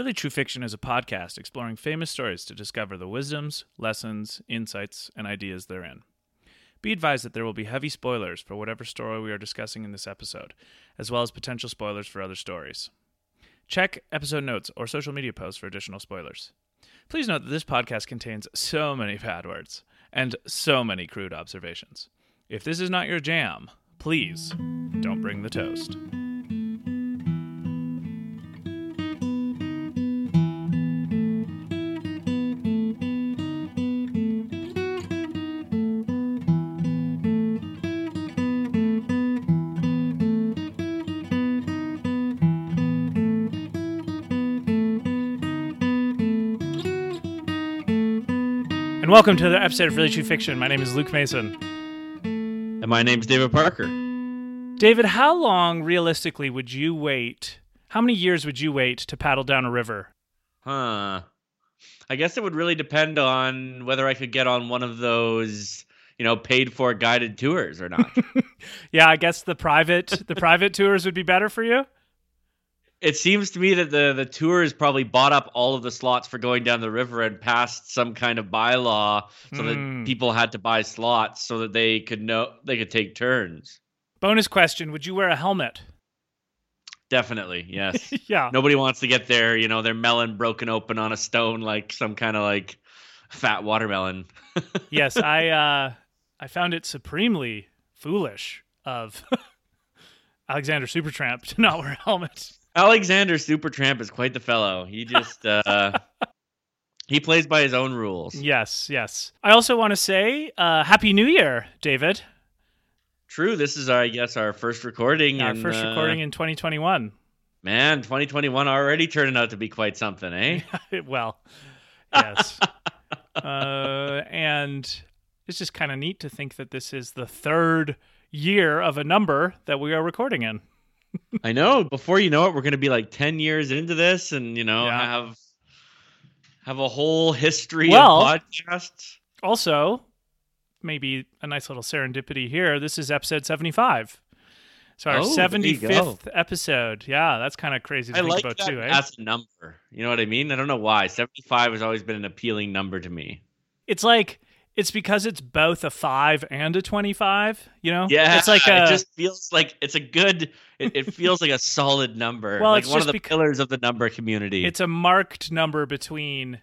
Really True Fiction is a podcast exploring famous stories to discover the wisdoms, lessons, insights, and ideas therein. Be advised that there will be heavy spoilers for whatever story we are discussing in this episode, as well as potential spoilers for other stories. Check episode notes or social media posts for additional spoilers. Please note that this podcast contains so many bad words and so many crude observations. If this is not your jam, please don't bring the toast. And welcome to another episode of Really True Fiction. My name is Luke Mason. And my name's David Parker. David, how long realistically would you wait? How many years would you wait to paddle down a river? Huh. I guess it would really depend on whether I could get on one of those, you know, paid for guided tours or not. Yeah, I guess the private the private tours would be better for you. It seems to me that the the tours probably bought up all of the slots for going down the river and passed some kind of bylaw so Hmm. that people had to buy slots so that they could know they could take turns. Bonus question, would you wear a helmet? Definitely, yes. yeah. Nobody wants to get their, you know, their melon broken open on a stone like some kind of like fat watermelon. yes, I uh I found it supremely foolish of Alexander Supertramp to not wear a helmet. Alexander Supertramp is quite the fellow. He just uh he plays by his own rules. Yes, yes. I also want to say uh happy new year, David. True, this is our I guess our first recording Our and, first uh, recording in 2021. Man, 2021 already turning out to be quite something, eh? well, yes. uh, and it's just kind of neat to think that this is the third year of a number that we are recording in. I know. Before you know it, we're going to be like 10 years into this and, you know, Yeah. have have a whole history Well- of podcasts. Also, maybe a nice little serendipity here. This is episode 75. So our Oh, 75th episode. Yeah, that's kind of crazy to I think like about that too, eh? a number. You know what I mean? I don't know why. 75 has always been an appealing number to me. It's like it's because it's both a 5 and a 25, you know? Yeah, It's like a it just feels like it's a good. It, it feels like a solid number. Well, like it's one of the pillars of the number community. it's a marked number between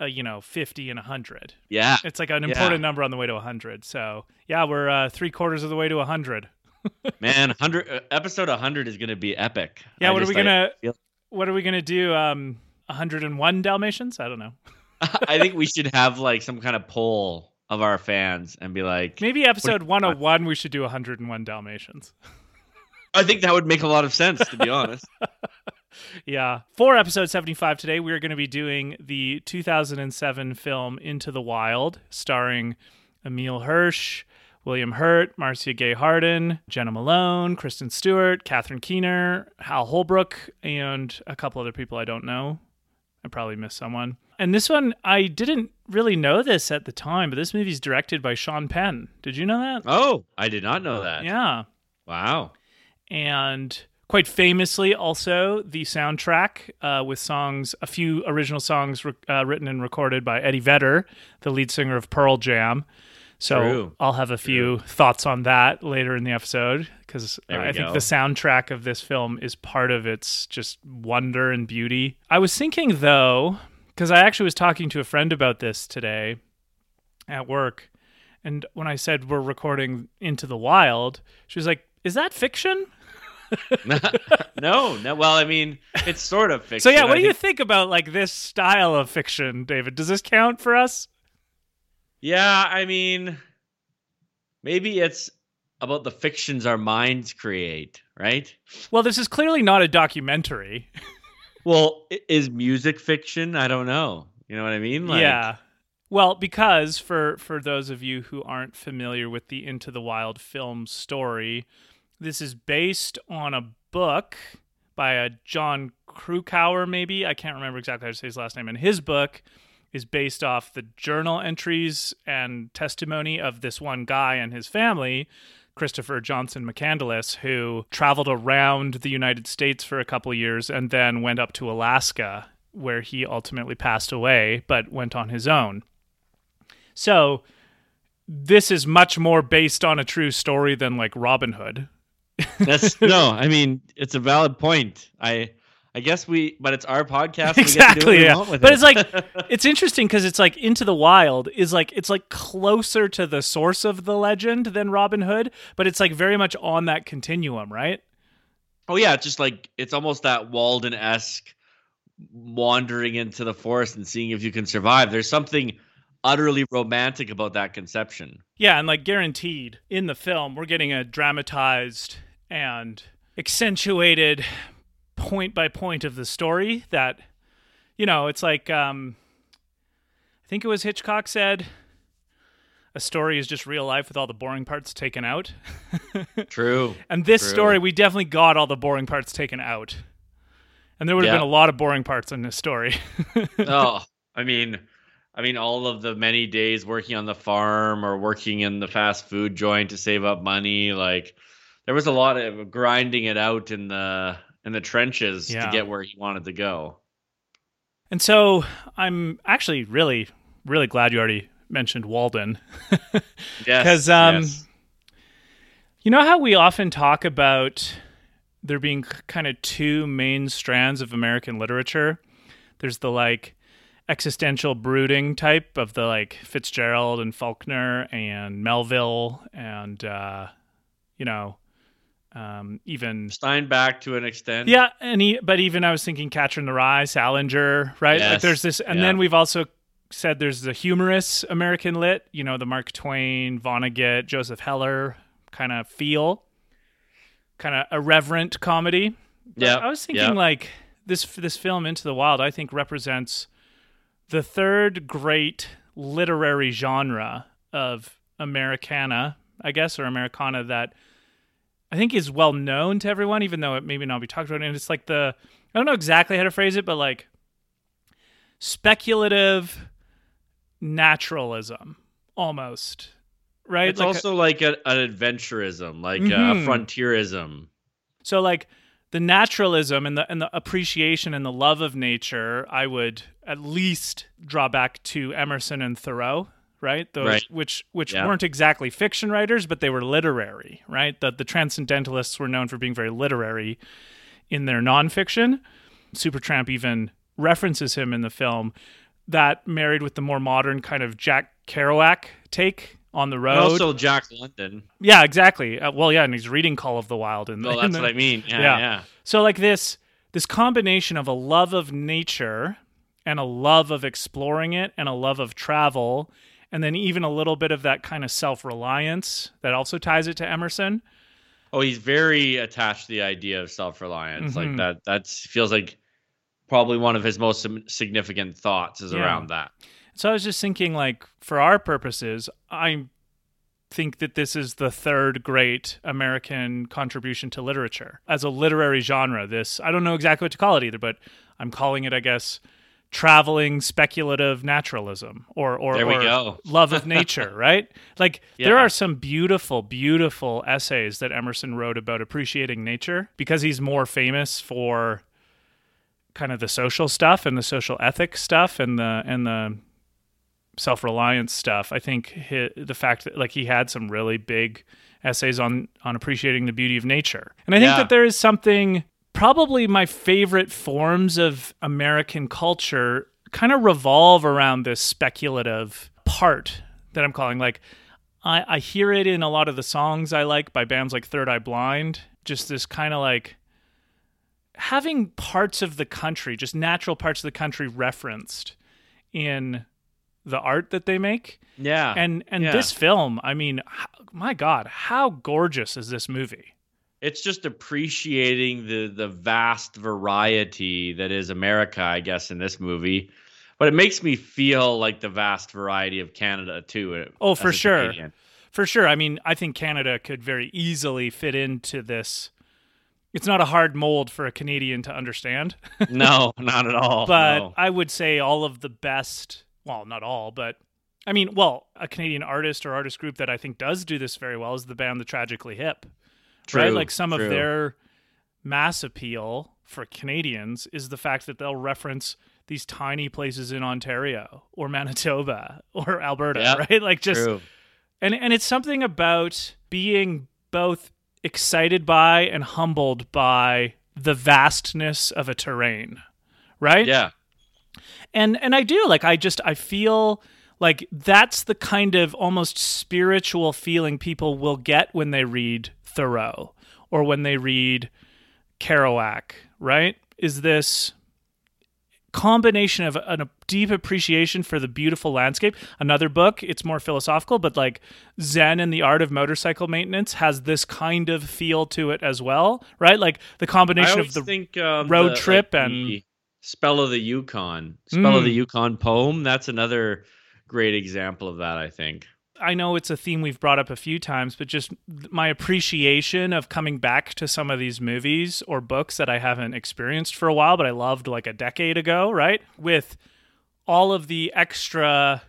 uh, you know 50 and 100 yeah, it's like an Yeah. important number on the way to 100 so yeah we're uh, three quarters of the way to 100 man. Hundred uh, episode 100 is going to be epic. yeah I what are we gonna feel- what are we gonna do um 101 dalmatians i don't know I think we should have like some kind of poll of our fans and be like, maybe episode 101 we should do 101 dalmatians. I think that would make a lot of sense to be honest. yeah. For episode 75 today we're going to be doing the 2007 film into the wild starring emil hirsch william hurt marcia gay harden jena malone kristen stewart catherine keener hal holbrook and a couple other people i don't know i probably missed someone. And this one i didn't really know this at the time but this movie's directed by sean penn. Did you know that? Oh, I did not know that. yeah. Wow. and quite famously also the soundtrack uh, with songs a few original songs re- uh, written and recorded by eddie vedder the lead singer of pearl jam. So True. i'll have a few thoughts on that later in the episode because uh, we i think the soundtrack of this film is part of its just wonder and beauty i was thinking though because i actually was talking to a friend about this today at work and when i said we're recording into the wild she was like is that fiction no, no. Well, I mean, it's sort of fiction. So yeah, what I do you think- think about like this style of fiction, David? Does this count for us? Yeah, I mean, maybe it's about the fictions our minds create, right? Well, this is clearly not a documentary. Well, is music fiction? I don't know. You know what I mean? Like, yeah. Well, because for for those of you who aren't familiar with the Into the Wild film story, this is based on a book by a Jon Krukauer, maybe I can't remember exactly how to say his last name. And his book is based off the journal entries and testimony of this one guy and his family Christopher Johnson McCandless, who traveled around the United States for a couple years and then went up to Alaska, where he ultimately passed away, but went on his own. So this is much more based on a true story than like Robin Hood. That's no, I mean it's a valid point. I I guess we, but it's our podcast. exactly. yeah. but it. it's like it's interesting because it's like Into the Wild is like it's like closer to the source of the legend than Robin Hood, but it's like very much on that continuum, right? Oh yeah, it's just like it's almost that Walden esque wandering into the forest and seeing if you can survive. There's something utterly romantic about that conception. Yeah, and like guaranteed in the film, we're getting a dramatized and accentuated point by point of the story that you know it's like um i think it was hitchcock said a story is just real life with all the boring parts taken out true and this true. story we definitely got all the boring parts taken out and there would have Yeah. been a lot of boring parts in this story oh, I mean, I mean, all of the many days working on the farm or working in the fast food joint to save up money, like there was a lot of grinding it out in the in the trenches Yeah. to get where he wanted to go. and so i'm actually really really glad you already mentioned walden Yes, 'Cause, um, yes. You know how we often talk about there being kind of two main strands of American literature? There's the like existential brooding type of the like Fitzgerald and Faulkner and Melville and uh you know um even Steinbeck to an extent. yeah, and he, but even I was thinking Catcher in the Rye, Salinger, right? Like there's this, and yeah. then we've also said there's the humorous American lit, you know, the Mark Twain, Vonnegut, Joseph Heller kind of feel, kind of irreverent comedy. Yeah, I was thinking yeah. like this this film Into the Wild, I think represents the third great literary genre of Americana, I guess, or Americana that I think is well known to everyone, even though it maybe not be talked about. And it's like the I don't know exactly how to phrase it, but like speculative naturalism almost. Right? It's Like a- also like a, an adventurism, like Mhm. a frontierism. So like the naturalism and the and the appreciation and the love of nature, I would at least draw back to Emerson and Thoreau, right? Those Right. which which Yeah. weren't exactly fiction writers, but they were literary, right? The the transcendentalists were known for being very literary in their nonfiction. Supertramp even references him in the film. That married with the more modern kind of Jack Kerouac take on the road. And also Jack London. yeah, exactly. Uh, well, yeah, and he's reading Call of the Wild. In, Well, that's the- what I mean. Yeah, Yeah. yeah. so like this this combination of a love of nature and a love of exploring it and a love of travel and then even a little bit of that kind of self-reliance that also ties it to Emerson. Oh, he's very attached to the idea of self-reliance. Mhm. Like that that feels like probably one of his most significant thoughts is Yeah. around that. So I was just thinking like for our purposes, I think that this is the third great American contribution to literature as a literary genre. This I don't know exactly what to call it either, but I'm calling it I guess traveling speculative naturalism or or, There we or go. love of nature, right? Like there are some beautiful, beautiful essays that Emerson wrote about appreciating nature because he's more famous for kind of the social stuff and the social ethics stuff and the and the self-reliance stuff. I think hi the fact that like he had some really big essays on on appreciating the beauty of nature. And I think Yeah. that there is something probably my favorite forms of American culture kind of revolve around this speculative part that I'm calling like I, I hear it in a lot of the songs I like by bands like Third Eye Blind. Just this kind of like having parts of the country, just natural parts of the country referenced in the art that they make. Yeah. And and yeah. this film, I mean, my god, how gorgeous is this movie? It's just appreciating the the vast variety that is America, I guess, in this movie. But it makes me feel like the vast variety of Canada too. Uh, oh, for sure. Canadian. For sure. I mean, I think Canada could very easily fit into this. It's not a hard mold for a Canadian to understand. No, not at all. but no. I would say all of the best, well, not all, but I mean, well, a Canadian artist or artist group that I think does do this very well is the band The Tragically Hip. True, right? Like some true. of their mass appeal for Canadians is the fact that they'll reference these tiny places in Ontario or Manitoba or Alberta, Yeah, right? Like just True. and and it's something about being both excited by and humbled by the vastness of a terrain, right? Yeah. and and I do like I just I feel like that's the kind of almost spiritual feeling people will get when they read Thoreau or when they read Kerouac, right? Is this combination of a, a deep appreciation for the beautiful landscape. Another book, it's more philosophical, but like Zen and the Art of Motorcycle Maintenance has this kind of feel to it as well, right? Like the combination of the think um, road the, trip like, and- the Spell of the Yukon, Spell of Mm. the Yukon poem. That's another great example of that. I think. I know it's a theme we've brought up a few times, but just my appreciation of coming back to some of these movies or books that I haven't experienced for a while, but I loved like a decade ago, right? With all of the extra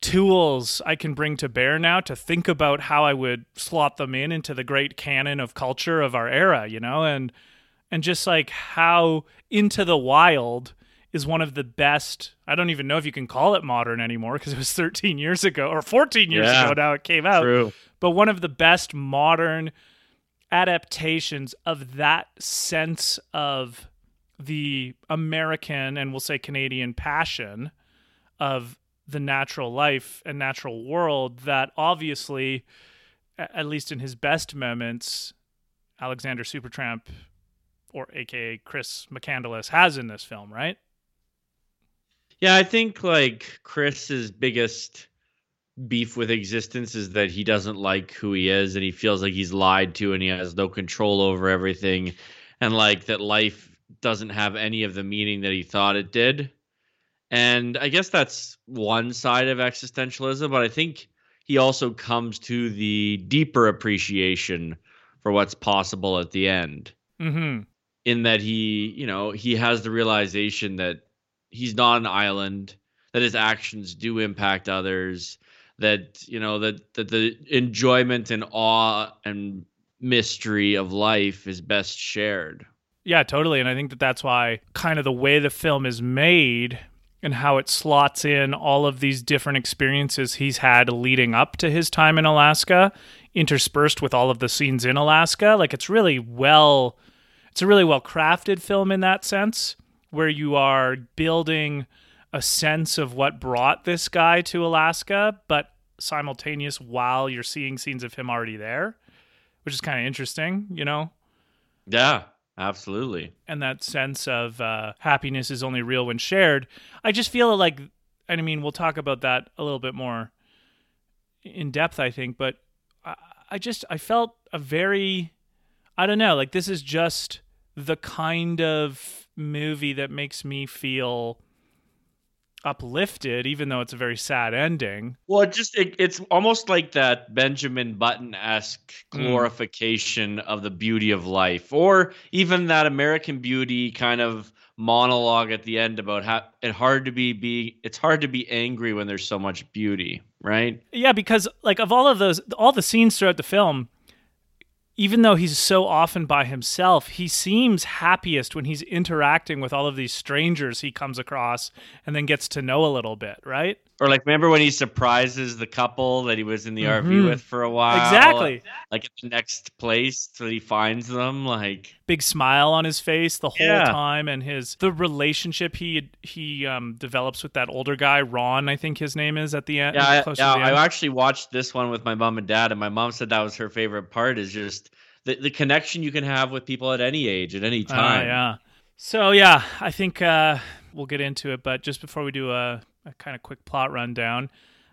tools I can bring to bear now to think about how I would slot them in into the great canon of culture of our era, you know, and and just like how Into the Wild is one of the best. I don't even know if you can call it modern anymore because it was 13 years ago or 14 years Yeah. ago now it came out. True. But one of the best modern adaptations of that sense of the American and we'll say Canadian passion of the natural life and natural world that obviously at least in his best moments Alexander Supertramp or aka Chris McCandless has in this film, right? Yeah, I think like Chris's biggest beef with existence is that he doesn't like who he is and he feels like he's lied to and he has no control over everything and like that life doesn't have any of the meaning that he thought it did. And I guess that's one side of existentialism, but I think he also comes to the deeper appreciation for what's possible at the end Mhm. in that he, you know, he has the realization that he's not an island, that his actions do impact others, that, you know, that that the enjoyment and awe and mystery of life is best shared. Yeah, totally. And I think that that's why kind of the way the film is made and how it slots in all of these different experiences he's had leading up to his time in Alaska, interspersed with all of the scenes in Alaska. Like it's really well it's a really well crafted film in that sense, where you are building a sense of what brought this guy to Alaska, but simultaneous while you're seeing scenes of him already there, which is kind of interesting, you know? Yeah, absolutely. and that sense of uh, happiness is only real when shared. I just feel like, and I mean, we'll talk about that a little bit more in depth, I think, but I, I just, I felt a very, I don't know, like this is just the kind of movie that makes me feel uplifted, even though it's a very sad ending. Well, it just it, it's almost like that Benjamin Button esque Mm. glorification of the beauty of life, or even that American Beauty kind of monologue at the end about how it hard to be be it's hard to be angry when there's so much beauty, right? Yeah, because like of all of those, all the scenes throughout the film, even though he's so often by himself, he seems happiest when he's interacting with all of these strangers he comes across and then gets to know a little bit, right? Or like remember when he surprises the couple that he was in the Mhm. RV with for a while? exactly. Like at the next place that he finds them, like Big smile on his face the whole Yeah. time, and his the relationship he he um, develops with that older guy, Ron, I think his name is at the end. Yeah, I, yeah. to the end. I actually watched this one with my mom and dad, and my mom said that was her favorite part. Is just the the connection you can have with people at any age, at any Ah, time. yeah. So yeah, I think uh, we'll get into it. But just before we do a, a kind of quick plot rundown,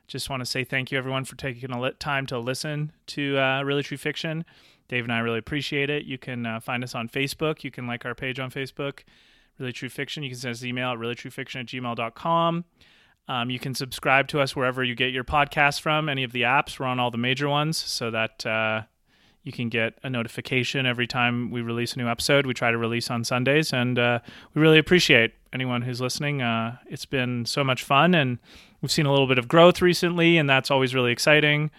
just want to say thank you everyone for taking a lit time to listen to uh, Really True Fiction. Dave and I really appreciate it. You can uh, find us on Facebook. You can like our page on Facebook, Really True Fiction. You can send us an email at reallytruefiction at gmail.com. Um, you can subscribe to us wherever you get your podcasts from, any of the apps. We're on all the major ones so that uh, you can get a notification every time we release a new episode. We try to release on Sundays, and uh, we really appreciate anyone who's listening. Uh, it's been so much fun, and we've seen a little bit of growth recently, and that's always really exciting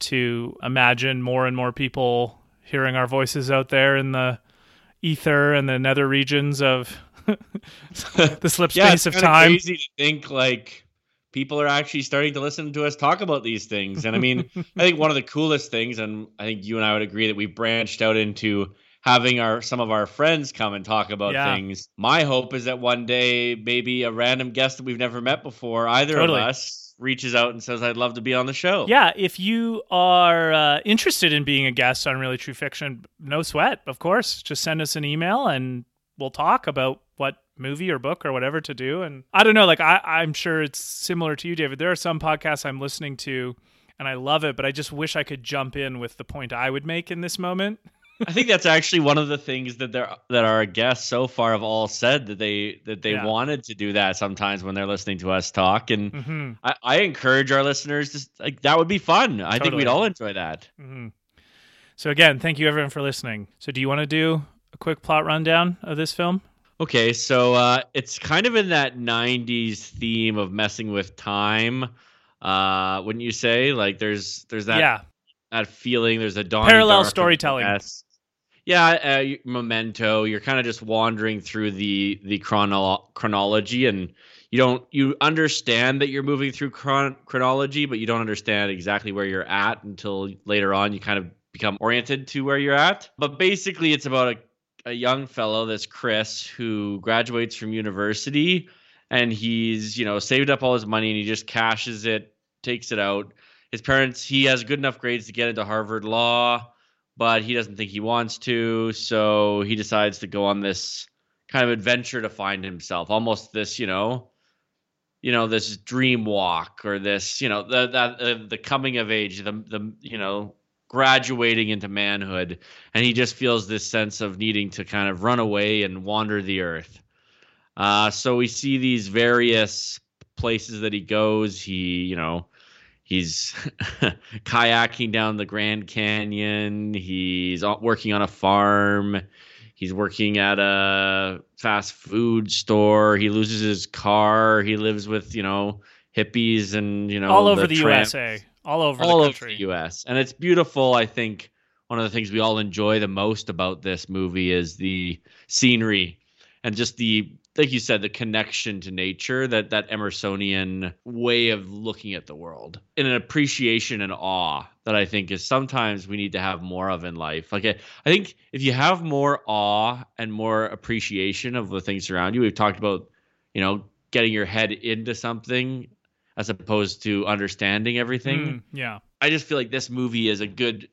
to imagine more and more people hearing our voices out there in the ether and the nether regions of the slip yeah, space it's of time. Crazy to think like people are actually starting to listen to us talk about these things. And I mean, I think one of the coolest things, and I think you and I would agree that we branched out into having our some of our friends come and talk about Yeah. things. My hope is that one day maybe a random guest that we've never met before, either Totally. of us, reaches out and says, "I'd love to be on the show." Yeah, if you are uh, interested in being a guest on Really True Fiction, no sweat, of course. Just send us an email and we'll talk about what movie or book or whatever to do. And I don't know, like I, I'm sure it's similar to you, David. There are some podcasts I'm listening to and I love it, but I just wish I could jump in with the point I would make in this moment. I think that's actually one of the things that they're that our guests so far have all said that they that they Yeah. wanted to do that sometimes when they're listening to us talk and hmm I, I encourage our listeners to like that would be fun. I think we'd all enjoy that. hmm So again, thank you everyone for listening. So do you want to do a quick plot rundown of this film? Okay, so uh, it's kind of in that '90s theme of messing with time, uh, wouldn't you say? Like there's there's that yeah. that feeling. There's a Donnie Parallel storytelling. esque- Yeah, uh, Memento. You're kind of just wandering through the the chrono- chronology, and you don't you understand that you're moving through chron- chronology, but you don't understand exactly where you're at until later on. You kind of become oriented to where you're at. But basically, it's about a a young fellow, this Chris, who graduates from university, and he's you know saved up all his money, and he just cashes it, takes it out his parents he has good enough grades to get into harvard law but he doesn't think he wants to so he decides to go on this kind of adventure to find himself almost this you know you know this dream walk or this you know the that uh, the coming of age the the you know graduating into manhood. And he just feels this sense of needing to kind of run away and wander the earth. Uh, so we see these various places that he goes. He you know he's kayaking down the Grand Canyon. He's working on a farm. He's working at a fast food store. He loses his car. He lives with you know hippies and you know all over the, tramps USA. All over all the over the U.S. And it's beautiful. I think one of the things we all enjoy the most about this movie is the scenery and just the, like you said, the connection to nature. That that Emersonian way of looking at the world, and an appreciation and awe that I think is sometimes we need to have more of in life. Like I, I think if you have more awe and more appreciation of the things around you, we've talked about, you know, getting your head into something as opposed to understanding everything. Mm, yeah. I just feel like this movie is a good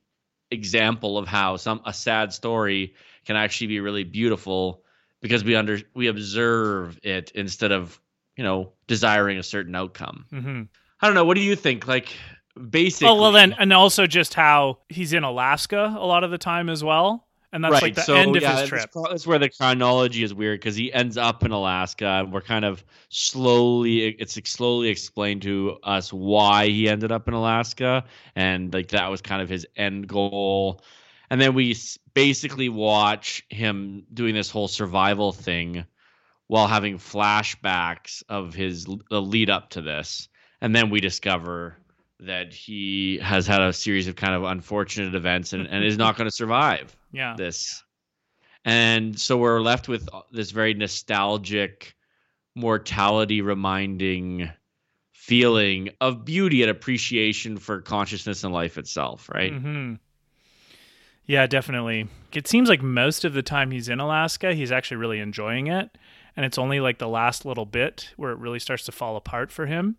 example of how some a sad story can actually be really beautiful because we under we observe it instead of you know desiring a certain outcome. hmm I don't know. What do you think? Like basically, Oh well, then, and also just how he's in Alaska a lot of the time as well, and that's right. like the so end of yeah, his that's- trip. That's where the chronology is weird because he ends up in Alaska, and we're kind of slowly. It's slowly explained to us why he ended up in Alaska, and like that was kind of his end goal. And then we basically watch him doing this whole survival thing while having flashbacks of his the lead up to this, and then we discover that he has had a series of kind of unfortunate events and, and is not going to survive Yeah. this. And so we're left with this very nostalgic, mortality reminding feeling of beauty and appreciation for consciousness and life itself, right? hmm Yeah, definitely. It seems like most of the time he's in Alaska, he's actually really enjoying it, and it's only like the last little bit where it really starts to fall apart for him.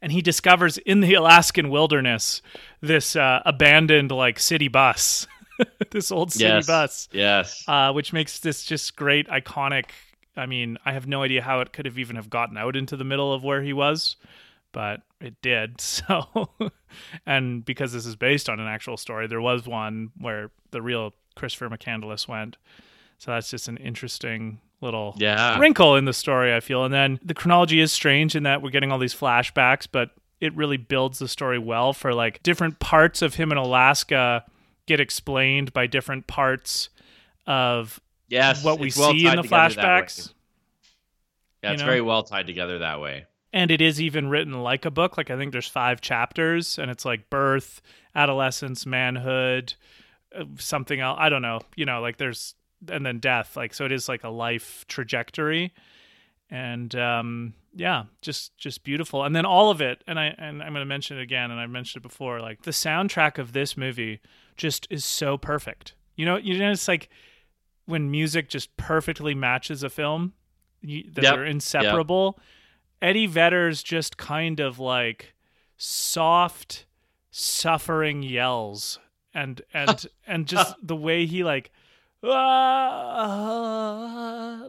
And he discovers in the Alaskan wilderness this uh, abandoned like city bus, this old city yes. bus. Yes. uh, which makes this just great, iconic. I mean, I have no idea how it could have even have gotten out into the middle of where he was, but it did. So, and because this is based on an actual story, there was one where the real Christopher McCandless went. So that's just an interesting little yeah. wrinkle in the story, I feel. And then the chronology is strange in that we're getting all these flashbacks, but it really builds the story well for like different parts of him in Alaska get explained by different parts of Yes. what we well see in the together that way. flashbacks. Yeah, you it's know? very well tied together that way. And it is even written like a book. Like I think there's five chapters, and it's like birth, adolescence, manhood, uh, something else. I don't know. You know, like there's and then death. Like so, it is like a life trajectory, and um, yeah, just just beautiful. And then all of it, and I and I'm going to mention it again, and I mentioned it before. Like the soundtrack of this movie just is so perfect. You know, you know, it's like when music just perfectly matches a film. You, that Yep. they're inseparable. Eddie Vedder's just kind of like soft, suffering yells, and and and just the way he like, "Ah,"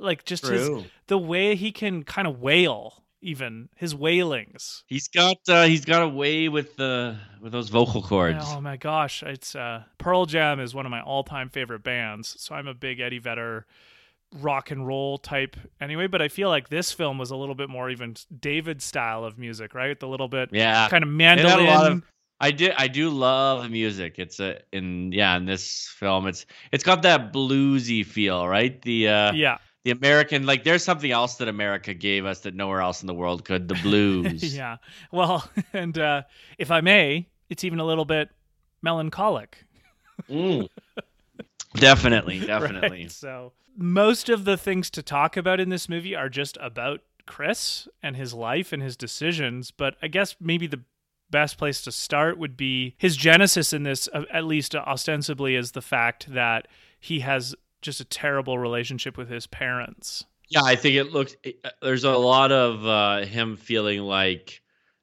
like just his the way he can kind of wail, even his wailings. He's got uh, he's got a way with the with those vocal cords. Oh my gosh, it's uh, Pearl Jam is one of my all-time favorite bands, so I'm a big Eddie Vedder rock and roll type anyway. But I feel like this film was a little bit more even David style of music, right? The little bit Yeah, kind of mandolin. of. I did. I do love the music. It's a in yeah in this film. It's it's got that bluesy feel, right? The uh, yeah, the American like there's something else that America gave us that nowhere else in the world could. The blues. yeah. Well, and uh, if I may, it's even a little bit melancholic. Mm. Definitely, right? definitely. So most of the things to talk about in this movie are just about Chris and his life and his decisions. But I guess maybe the best place to start would be his genesis in this, uh, at least ostensibly, is the fact that he has just a terrible relationship with his parents. Yeah, I think it looks. uh, There's a lot of uh, him feeling like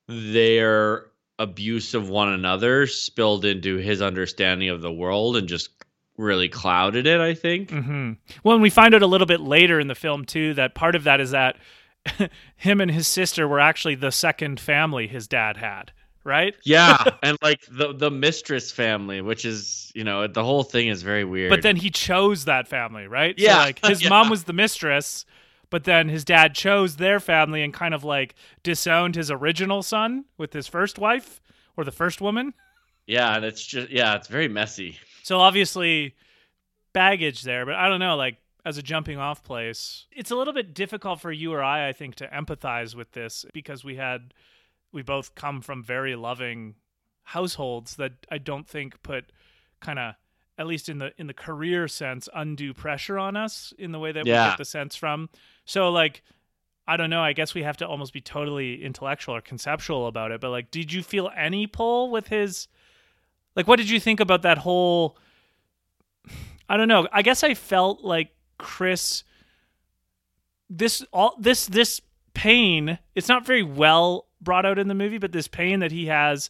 their abuse of one another spilled into his understanding of the world and just really clouded it. I think. hmm Well, and we find out a little bit later in the film too that part of that is that him and his sister were actually the second family his dad had, right? Yeah, and like the the mistress family, which is you know the whole thing is very weird. But then he chose that family, right? So, Yeah, like his yeah. mom was the mistress, but then his dad chose their family and kind of like disowned his original son with his first wife or the first woman. yeah, and it's just yeah, it's very messy. So obviously baggage there, but I don't know, like as a jumping off place, it's a little bit difficult for you or I, I think, to empathize with this because we had we both come from very loving households that I don't think put kind of at least in the in the career sense undue pressure on us in the way that we get the sense from. So like I don't know, I guess we have to almost be totally intellectual or conceptual about it, but like did you feel any pull with his like what did you think about that whole I don't know. I guess I felt like Chris this all this this pain, it's not very well brought out in the movie, but this pain that he has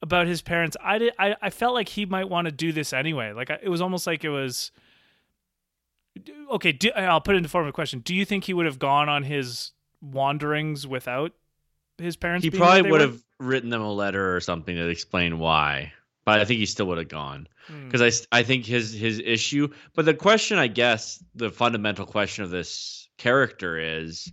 about his parents, I did I, I felt like he might want to do this anyway. Like I, it was almost like it was okay, do, I'll put it in the form of a question. Do you think he would have gone on his wanderings without his parents He probably would were? have written them a letter or something to explain why, but I think he still would have gone Hmm. because I think his his issue. But the question, I guess, the fundamental question of this character is.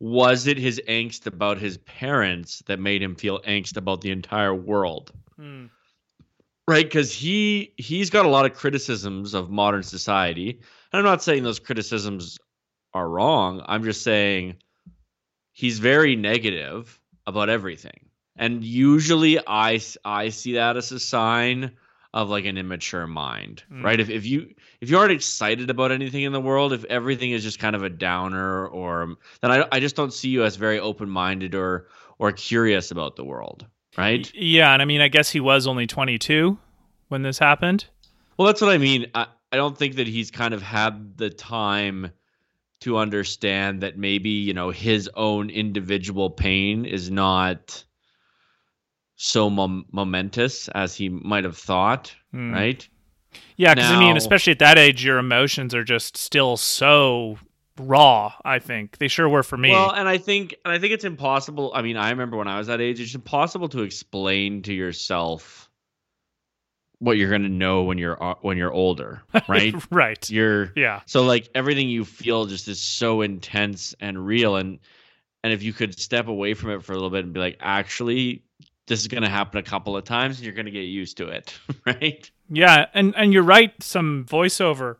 Was it his angst about his parents that made him feel angst about the entire world? Hmm. right because he he's got a lot of criticisms of modern society and i'm not saying those criticisms are wrong i'm just saying he's very negative about everything and usually I I see that as a sign of like an immature mind Mm. right if, if you if you aren't excited about anything in the world if everything is just kind of a downer or then i, I just don't see you as very open-minded or or curious about the world right Yeah, and I mean I guess he was only 22 when this happened. Well, that's what I mean. I, I don't think that he's kind of had the time to understand that maybe, you know, his own individual pain is not so mom- momentous as he might have thought, Hmm. right? Yeah, because I mean, especially at that age, your emotions are just still so raw. I think they sure were for me. Well, and I think and I think it's impossible. I mean, I remember when I was that age, it's impossible to explain to yourself what you're going to know when you're uh, when you're older, right? right. you're Yeah. So like everything you feel just is so intense and real and and if you could step away from it for a little bit and be like actually this is going to happen a couple of times and you're going to get used to it, right? Yeah, and and you're right. Some voiceover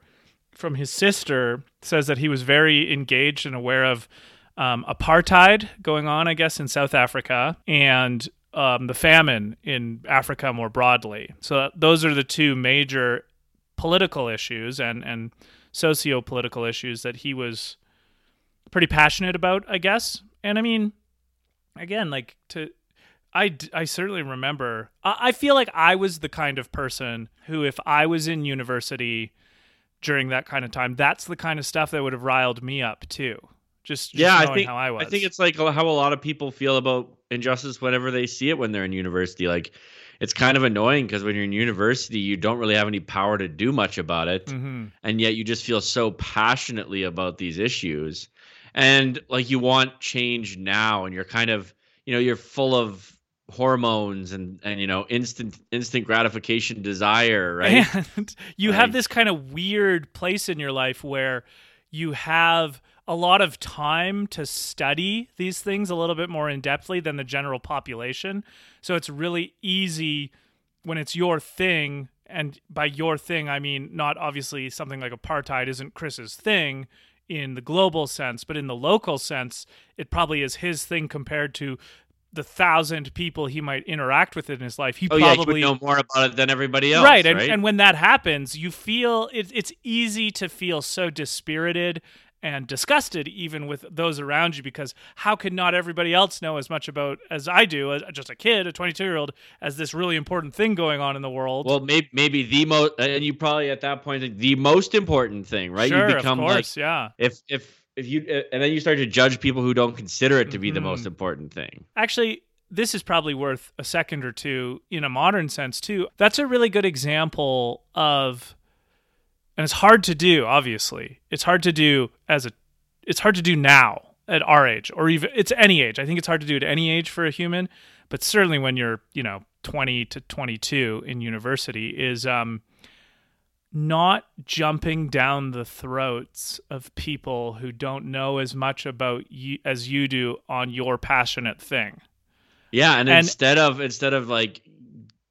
from his sister says that he was very engaged and aware of um, apartheid going on, I guess, in South Africa, and um, the famine in Africa more broadly. So those are the two major political issues and and socio political issues that he was pretty passionate about, I guess. And I mean, again, like to I, I certainly remember. I, I feel like I was the kind of person who, if I was in university during that kind of time, that's the kind of stuff that would have riled me up too. Just, just yeah, I think how I was. I think it's like how a lot of people feel about injustice whenever they see it when they're in university. Like it's kind of annoying because when you're in university, you don't really have any power to do much about it, hmm and yet you just feel so passionately about these issues, and like you want change now, and you're kind of you know you're full of hormones and and you know instant instant gratification desire right And you have this kind of weird place in your life where you have a lot of time to study these things a little bit more in depthly than the general population. So it's really easy when it's your thing. And by your thing, I mean not obviously something like apartheid isn't Chris's thing in the global sense, but in the local sense, it probably is his thing compared to the thousand people he might interact with in his life. He oh yeah probably know more about it than everybody else right, right, and, and when that happens you feel it, it's easy to feel so dispirited and disgusted even with those around you because how could not everybody else know as much about as i do as just a kid a 22 year old as this really important thing going on in the world Well, maybe maybe the most, and you probably at that point the most important thing, right? sure you become of like course yeah if if if you uh, and then you start to judge people who don't consider it to be the Mhm. most important thing. actually this is probably worth a second or two in a modern sense too that's a really good example of and it's hard to do obviously it's hard to do as a it's hard to do now at our age or even it's any age i think it's hard to do at any age for a human but certainly when you're you know 20 to 22 in university is um not jumping down the throats of people who don't know as much about you as you do on your passionate thing Yeah, and, And- instead of instead of like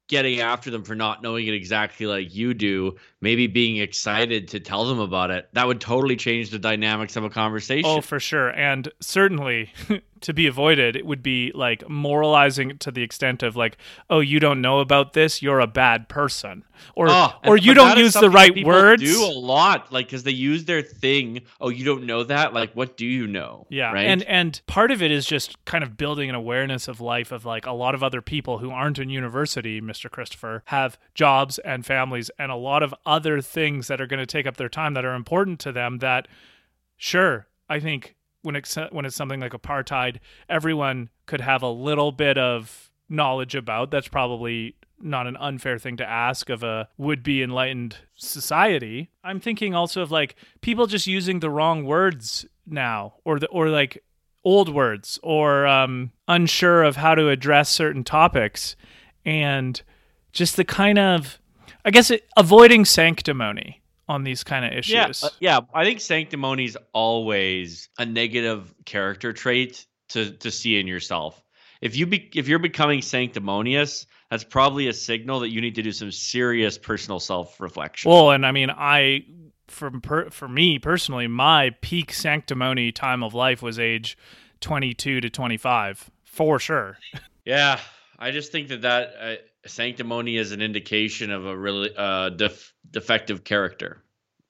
getting after them for not knowing it exactly like you do, maybe being excited to tell them about it, that would totally change the dynamics of a oh, conversation. Oh, for sure. And certainly to be avoided, it would be like moralizing to the extent of like, oh, you don't know about this, you're a bad person. Or Oh, or you don't use the right words. Do a lot, like because they use their thing. Oh, you don't know that? Like, what do you know? Yeah, right. and and part of it is just kind of building an awareness of life of like a lot of other people who aren't in university, Mr. Christopher, have jobs and families and a lot of other things that are going to take up their time that are important to them. That sure, I think when it's when it's something like apartheid, everyone could have a little bit of knowledge about. That's probably not an unfair thing to ask of a would be enlightened society. I'm thinking also of like people just using the wrong words now or the or like old words or um unsure of how to address certain topics and just the kind of I guess it, avoiding sanctimony on these kind of issues. Yeah, uh, yeah. I think sanctimony is always a negative character trait to to see in yourself. If you be, if you're becoming sanctimonious, that's probably a signal that you need to do some serious personal self reflection. Well, and I mean, I from per, for me personally, my peak sanctimony time of life was age 22 to 25, for sure. yeah, I just think that that uh, sanctimony is an indication of a really uh, def- defective character.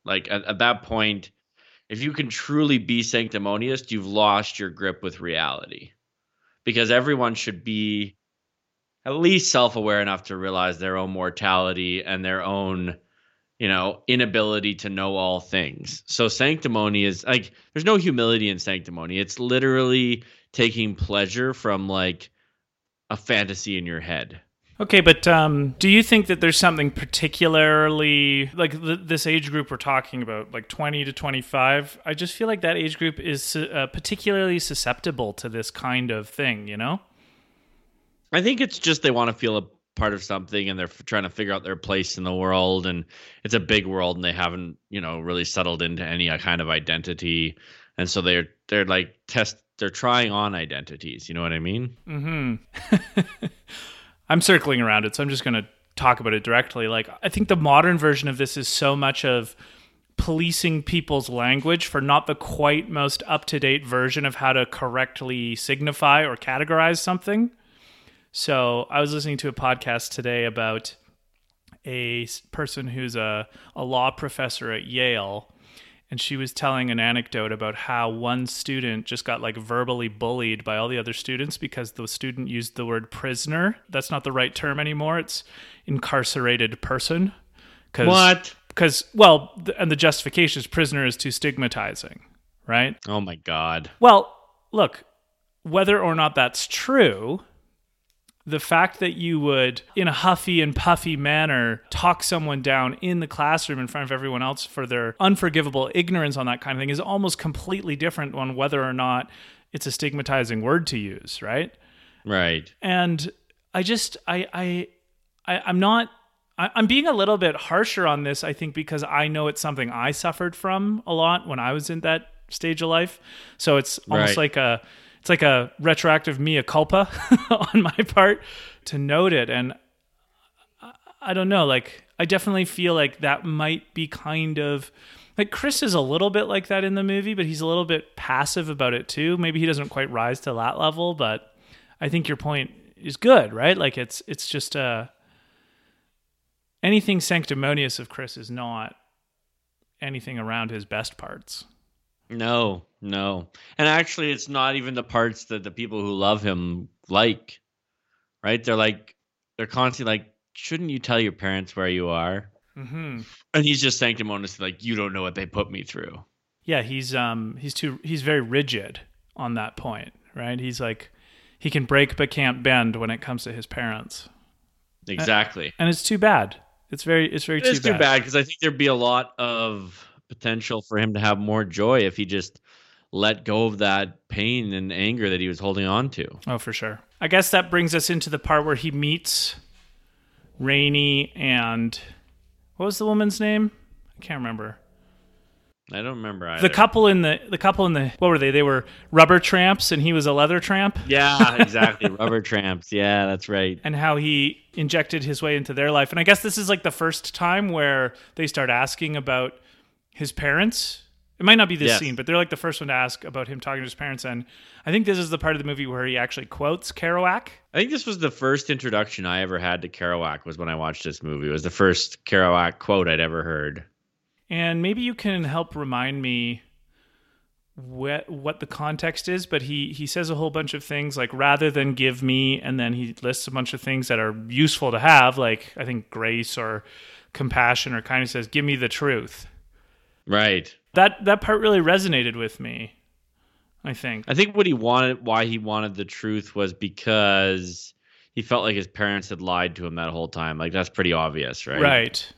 Like at, at that point, if you can truly be sanctimonious, you've lost your grip with reality. Because everyone should be at least self-aware enough to realize their own mortality and their own, you know, inability to know all things. So sanctimony is like there's no humility in sanctimony. It's literally taking pleasure from like a fantasy in your head. Okay, but um, do you think that there's something particularly like th- this age group we're talking about, like 20 to 25? I just feel like that age group is uh, particularly susceptible to this kind of thing, you know? I think it's just they want to feel a part of something and they're f- trying to figure out their place in the world and it's a big world and they haven't, you know, really settled into any uh, kind of identity. And so they're they're like test they're trying on identities, you know what I mean? Mm-hmm. I'm circling around it, so I'm just going to talk about it directly. Like, I think the modern version of this is so much of policing people's language for not the quite most up to date version of how to correctly signify or categorize something. So I was listening to a podcast today about a person who's a, a law professor at Yale. And she was telling an anecdote about how one student just got like verbally bullied by all the other students because the student used the word prisoner. That's not the right term anymore. It's incarcerated person. Cause, What? Because, well, th- and the justification is prisoner is too stigmatizing, right? Oh my god. Well, look, whether or not that's true, the fact that you would, in a huffy and puffy manner, talk someone down in the classroom in front of everyone else for their unforgivable ignorance on that kind of thing is almost completely different on whether or not it's a stigmatizing word to use, right? Right. and I just I I, I I'm not I, I'm being a little bit harsher on this. I think because I know it's something I suffered from a lot when I was in that stage of life. So it's almost Right. like a it's like a retroactive mea culpa on my part to note it. And I, I don't know, like I definitely feel like that might be kind of like Chris is a little bit like that in the movie, but he's a little bit passive about it too. Maybe he doesn't quite rise to that level, but I think your point is good, right? Like it's it's just uh anything sanctimonious of Chris is not anything around his best parts. No, no. And actually, it's not even the parts that the people who love him like, right? They're like, they're constantly like, shouldn't you tell your parents where you are? Mm-hmm. And he's just sanctimonious, like, you don't know what they put me through. Yeah, he's um he's too he's very rigid on that point, right? He's like he can break but can't bend when it comes to his parents, Exactly. and it's too bad. It's very it's very It too, too bad because I think there'd be a lot of potential for him to have more joy if he just let go of that pain and anger that he was holding on to. Oh, for sure. I guess that brings us into the part where he meets Rainey and what was the woman's name? I can't remember. I don't remember either. The couple in the the couple in the what were they? They were rubber tramps and he was a leather tramp. Yeah, exactly. Rubber tramps. Yeah, that's right. And how he injected his way into their life. And I guess this is like the first time where they start asking about his parents. It might not be this scene, but they're like the first one to ask about him talking to his parents. And I think this is the part of the movie where he actually quotes Kerouac. I think this was the first introduction I ever had to Kerouac was when I watched this movie. It was the first Kerouac quote I'd ever heard. And maybe you can help remind me what what the context is, but he he says a whole bunch of things like rather than give me and then he lists a bunch of things that are useful to have, like I think grace or compassion or kindness says, give me the truth. Right. That that part really resonated with me. I think. I think what he wanted, why he wanted the truth was because he felt like his parents had lied to him that whole time. Like that's pretty obvious, right? Right.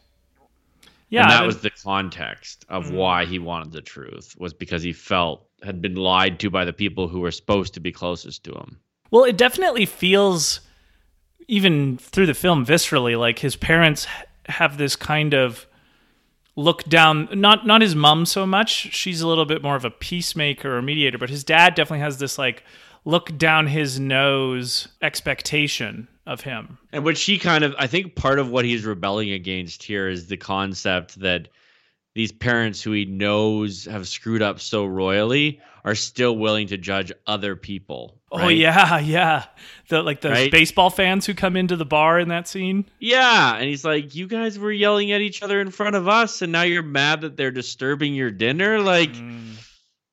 Yeah, and that was the context of Mhm. why he wanted the truth was because he felt had been lied to by the people who were supposed to be closest to him. Well, it definitely feels, even through the film, viscerally like his parents have this kind of look down. Not not his mom so much. She's a little bit more of a peacemaker or mediator, but his dad definitely has this like look down his nose expectation of him. And which she kind of, I think part of what he's rebelling against here is the concept that these parents who he knows have screwed up so royally are still willing to judge other people. Oh yeah, yeah. The like the Right? baseball fans who come into the bar in that scene. Yeah. And he's like, you guys were yelling at each other in front of us, and now you're mad that they're disturbing your dinner. Like, Mm.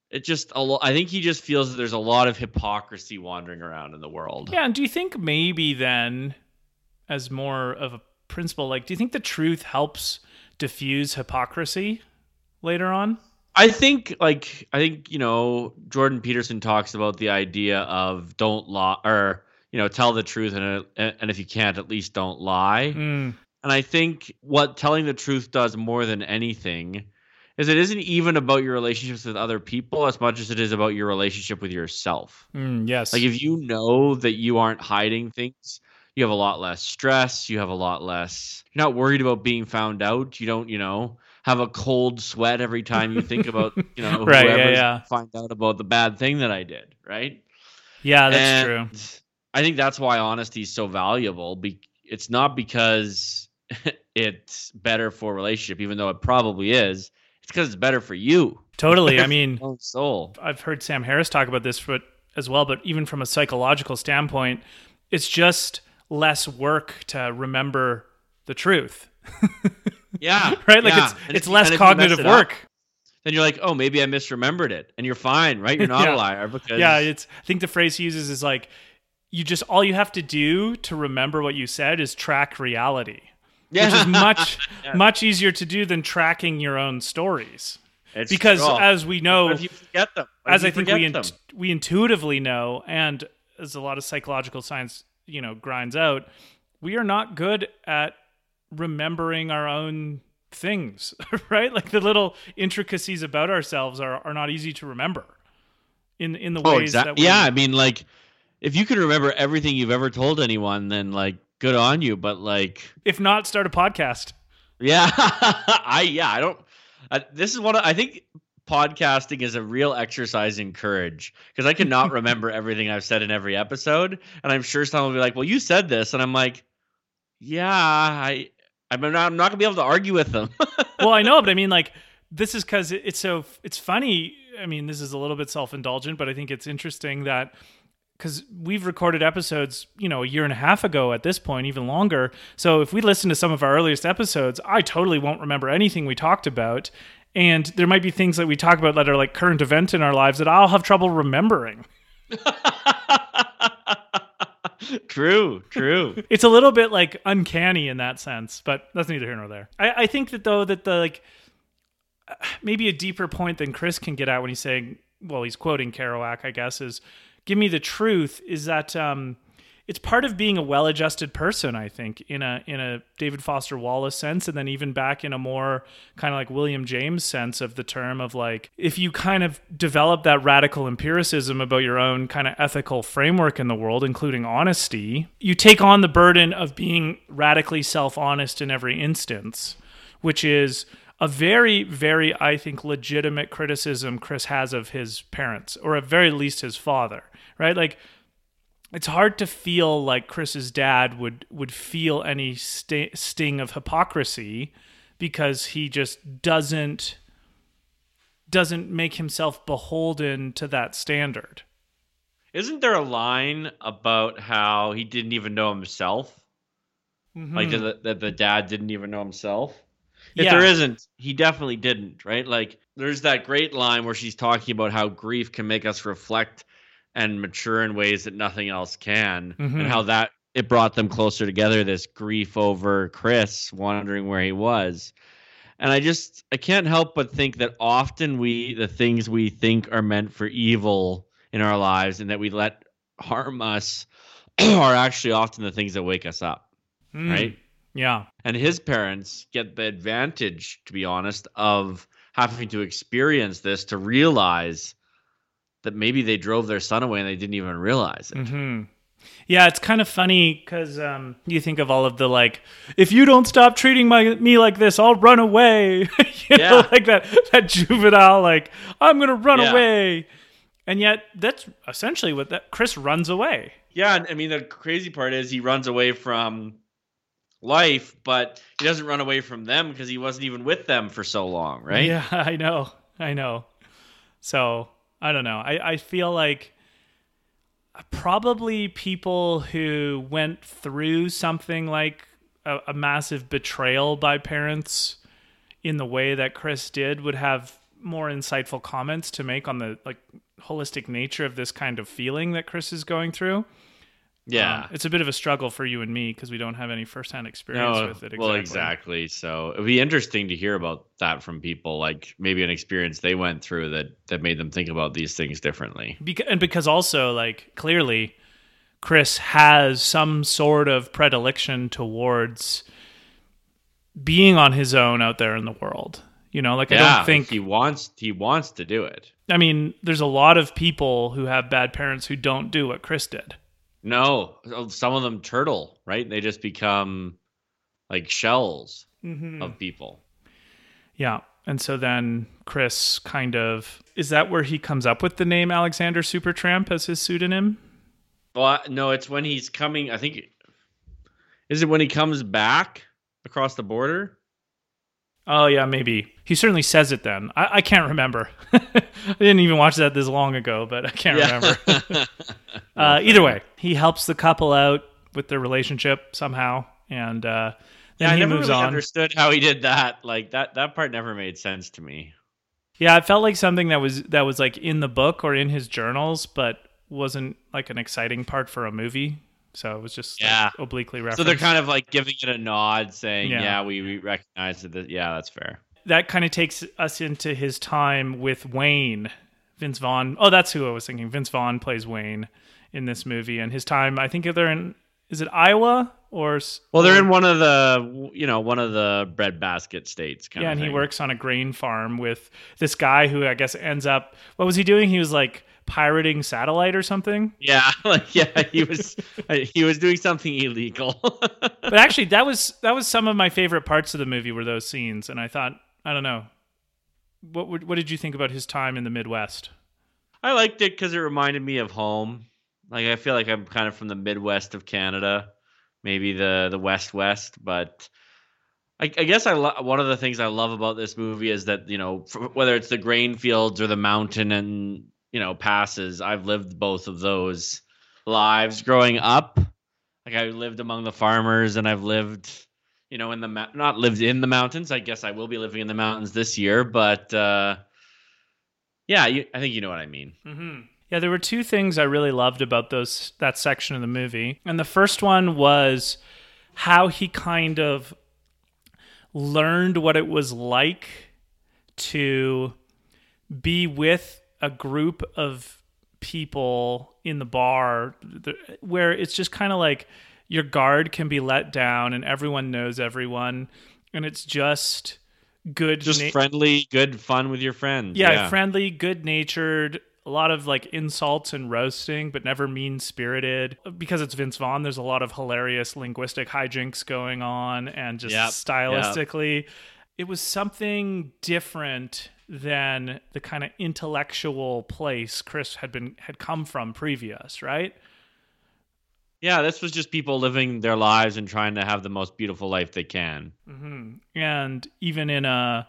it just, a lo- I think he just feels that there's a lot of hypocrisy wandering around in the world. Yeah, and do you think maybe then, as more of a principle, like, do you think the truth helps diffuse hypocrisy later on? I think like I think you know Jordan Peterson talks about the idea of don't lie or you know tell the truth and and if you can't at least don't lie. Mm, And I think what telling the truth does more than anything is it isn't even about your relationships with other people as much as it is about your relationship with yourself. mm, yes. Like if you know that you aren't hiding things, you have a lot less stress, you have a lot less you're not worried about being found out, you don't, you know, have a cold sweat every time you think about, you know, Right, yeah, yeah. find out about the bad thing that I did, right? yeah, that's And true. I think that's why honesty is so valuable. Be- it's not because it's better for a relationship, even though it probably is. It's It's because it's better for you. Totally. I mean, soul. I've heard Sam Harris talk about this but as well, but even from a psychological standpoint, it's just less work to remember the truth. Yeah. right? Like yeah. it's And it's less and if you mess cognitive it up, work. then you're like, oh, maybe I misremembered it, and you're fine, right? You're not Yeah. a liar because Yeah, it's I think the phrase he uses is like you just all you have to do to remember what you said is track reality. yeah. Which is much much easier to do than tracking your own stories. It's- Because oh, as we know what if you forget them? What as I think we int- we intuitively know, and as a lot of psychological science, you know, grinds out, we are not good at remembering our own things, right? Like the little intricacies about ourselves are, are not easy to remember in in the Oh, ways that we, Yeah, I mean, like, if you can remember everything you've ever told anyone, then like, good on you. But like, if not start a podcast. yeah, I yeah, I don't. Uh, this is what I think. Podcasting is a real exercise in courage because I cannot remember everything I've said in every episode, and I'm sure someone will be like, "Well, you said this," and I'm like, "Yeah, I." I'm not, I'm not gonna be able to argue with them. well, I know, but I mean, like, this is because it's so it's funny. I mean, this is a little bit self indulgent, but I think it's interesting that because we've recorded episodes, you know, a year and a half ago at this point, even longer. So if we listen to some of our earliest episodes, I totally won't remember anything we talked about. And there might be things that we talk about that are like current event in our lives that I'll have trouble remembering. true, true. it's a little bit like uncanny in that sense, but that's neither here nor there. I, I think that though that the like uh, maybe a deeper point than Chris can get at when he's saying, well, he's quoting Kerouac, I guess, is give me the truth. Is that um, it's part of being a well-adjusted person. I think in a in a David Foster Wallace sense, and then even back in a more kind of like William James sense of the term of like if you kind of develop that radical empiricism about your own kind of ethical framework in the world, including honesty, you take on the burden of being radically self-honest in every instance, which is a very, very, I think, legitimate criticism Chris has of his parents, or at very least his father, right? Like, it's hard to feel like Chris's dad would would feel any sta sting of hypocrisy because he just doesn't doesn't make himself beholden to that standard. Isn't there a line about how he didn't even know himself? Like Hmm. that the, the dad didn't even know himself? If Yeah. there isn't, he definitely didn't, right? Like there's that great line where she's talking about how grief can make us reflect and mature in ways that nothing else can, Mhm. and how that it brought them closer together. This grief over Chris wondering where he was, and I just I can't help but think that often we the things we think are meant for evil in our lives and that we let harm us are actually often the things that wake us up, Mm. right? Yeah. and his parents get the advantage to be honest of having to experience this to realize that maybe they drove their son away and they didn't even realize it hmm Yeah, it's kind of funny because um, you think of all of the like, if you don't stop treating my me like this, I'll run away. you know, like that that juvenile, like I'm gonna run Yeah. away, and yet that's essentially what that Chris runs away. yeah i mean the crazy part is he runs away from life but he doesn't run away from them because he wasn't even with them for so long right Yeah, I know, I know. So I don't know. I I feel like probably people who went through something like a, a massive betrayal by parents in the way that Chris did would have more insightful comments to make on the like holistic nature of this kind of feeling that Chris is going through. Yeah. Um, it's a bit of a struggle for you and me because we don't have any firsthand experience no, with it. well exactly. so it'd be interesting to hear about that from people like maybe an experience they went through that that made them think about these things differently. Beca- and because also like clearly chris has some sort of predilection towards being on his own out there in the world you know? Like i don't think he wants he wants to do it. I mean there's a lot of people who have bad parents who don't do what chris did No, some of them turtle, right? They just become like shells mm-hmm. of people. yeah and so then chris kind of is that where he comes up with the name alexander supertramp as his pseudonym Well, no, it's when he's coming. I think is it when he comes back across the border? Oh yeah, maybe he certainly says it. Then I, I can't remember. I didn't even watch that this long ago, but I can't Yeah. remember. uh, either way, he helps the couple out with their relationship somehow, and uh, then Yeah, I he never moves really on. understood how he did that. Like that that part never made sense to me. Yeah, it felt like something that was that was like in the book or in his journals, but wasn't like an exciting part for a movie. So it was just like, Yeah. obliquely referenced. So they're kind of like giving it a nod, saying, Yeah. "Yeah, we, we recognize that." Yeah, that's fair. that kind of takes us into his time with Wayne, Vince Vaughn. Oh, that's who I was thinking. Vince Vaughn plays Wayne in this movie, and his time. I think they're in. Is it Iowa or? Well, they're in one of the you know one of the breadbasket states. Kind Yeah, and he works on a grain farm with this guy who I guess ends up. What was he doing? He was like pirating satellite or something. Yeah, like yeah, he was uh, he was doing something illegal. But actually, that was that was some of my favorite parts of the movie were those scenes, and I thought I don't know. What would- what did you think about his time in the Midwest? I liked it because it reminded me of home. Like I feel like I'm kind of from the Midwest of Canada, maybe the the West West, but I, I guess I lo- one of the things I love about this movie is that you know f- whether it's the grain fields or the mountain and you know passes, I've lived both of those lives growing up. Like I lived among the farmers, and I've lived, you know, in the not lived in the mountains. I guess I will be living in the mountains this year, but uh, yeah, you, I think you know what I mean. Mm-hmm. Yeah, there were two things I really loved about those that section of the movie, and the first one was how he kind of learned what it was like to be with a group of people in the bar where it's just kind of like your guard can be let down and everyone knows everyone and it's just good Just na- friendly, good fun with your friends. yeah, friendly, good natured, a lot of like insults and roasting, but never mean spirited. Because it's Vince Vaughn, there's a lot of hilarious linguistic hijinks going on, and just Yep, stylistically, it was something different than the kind of intellectual place Chris had been had come from previous, right? yeah. This was just people living their lives and trying to have the most beautiful life they can. Mm-hmm. and even in a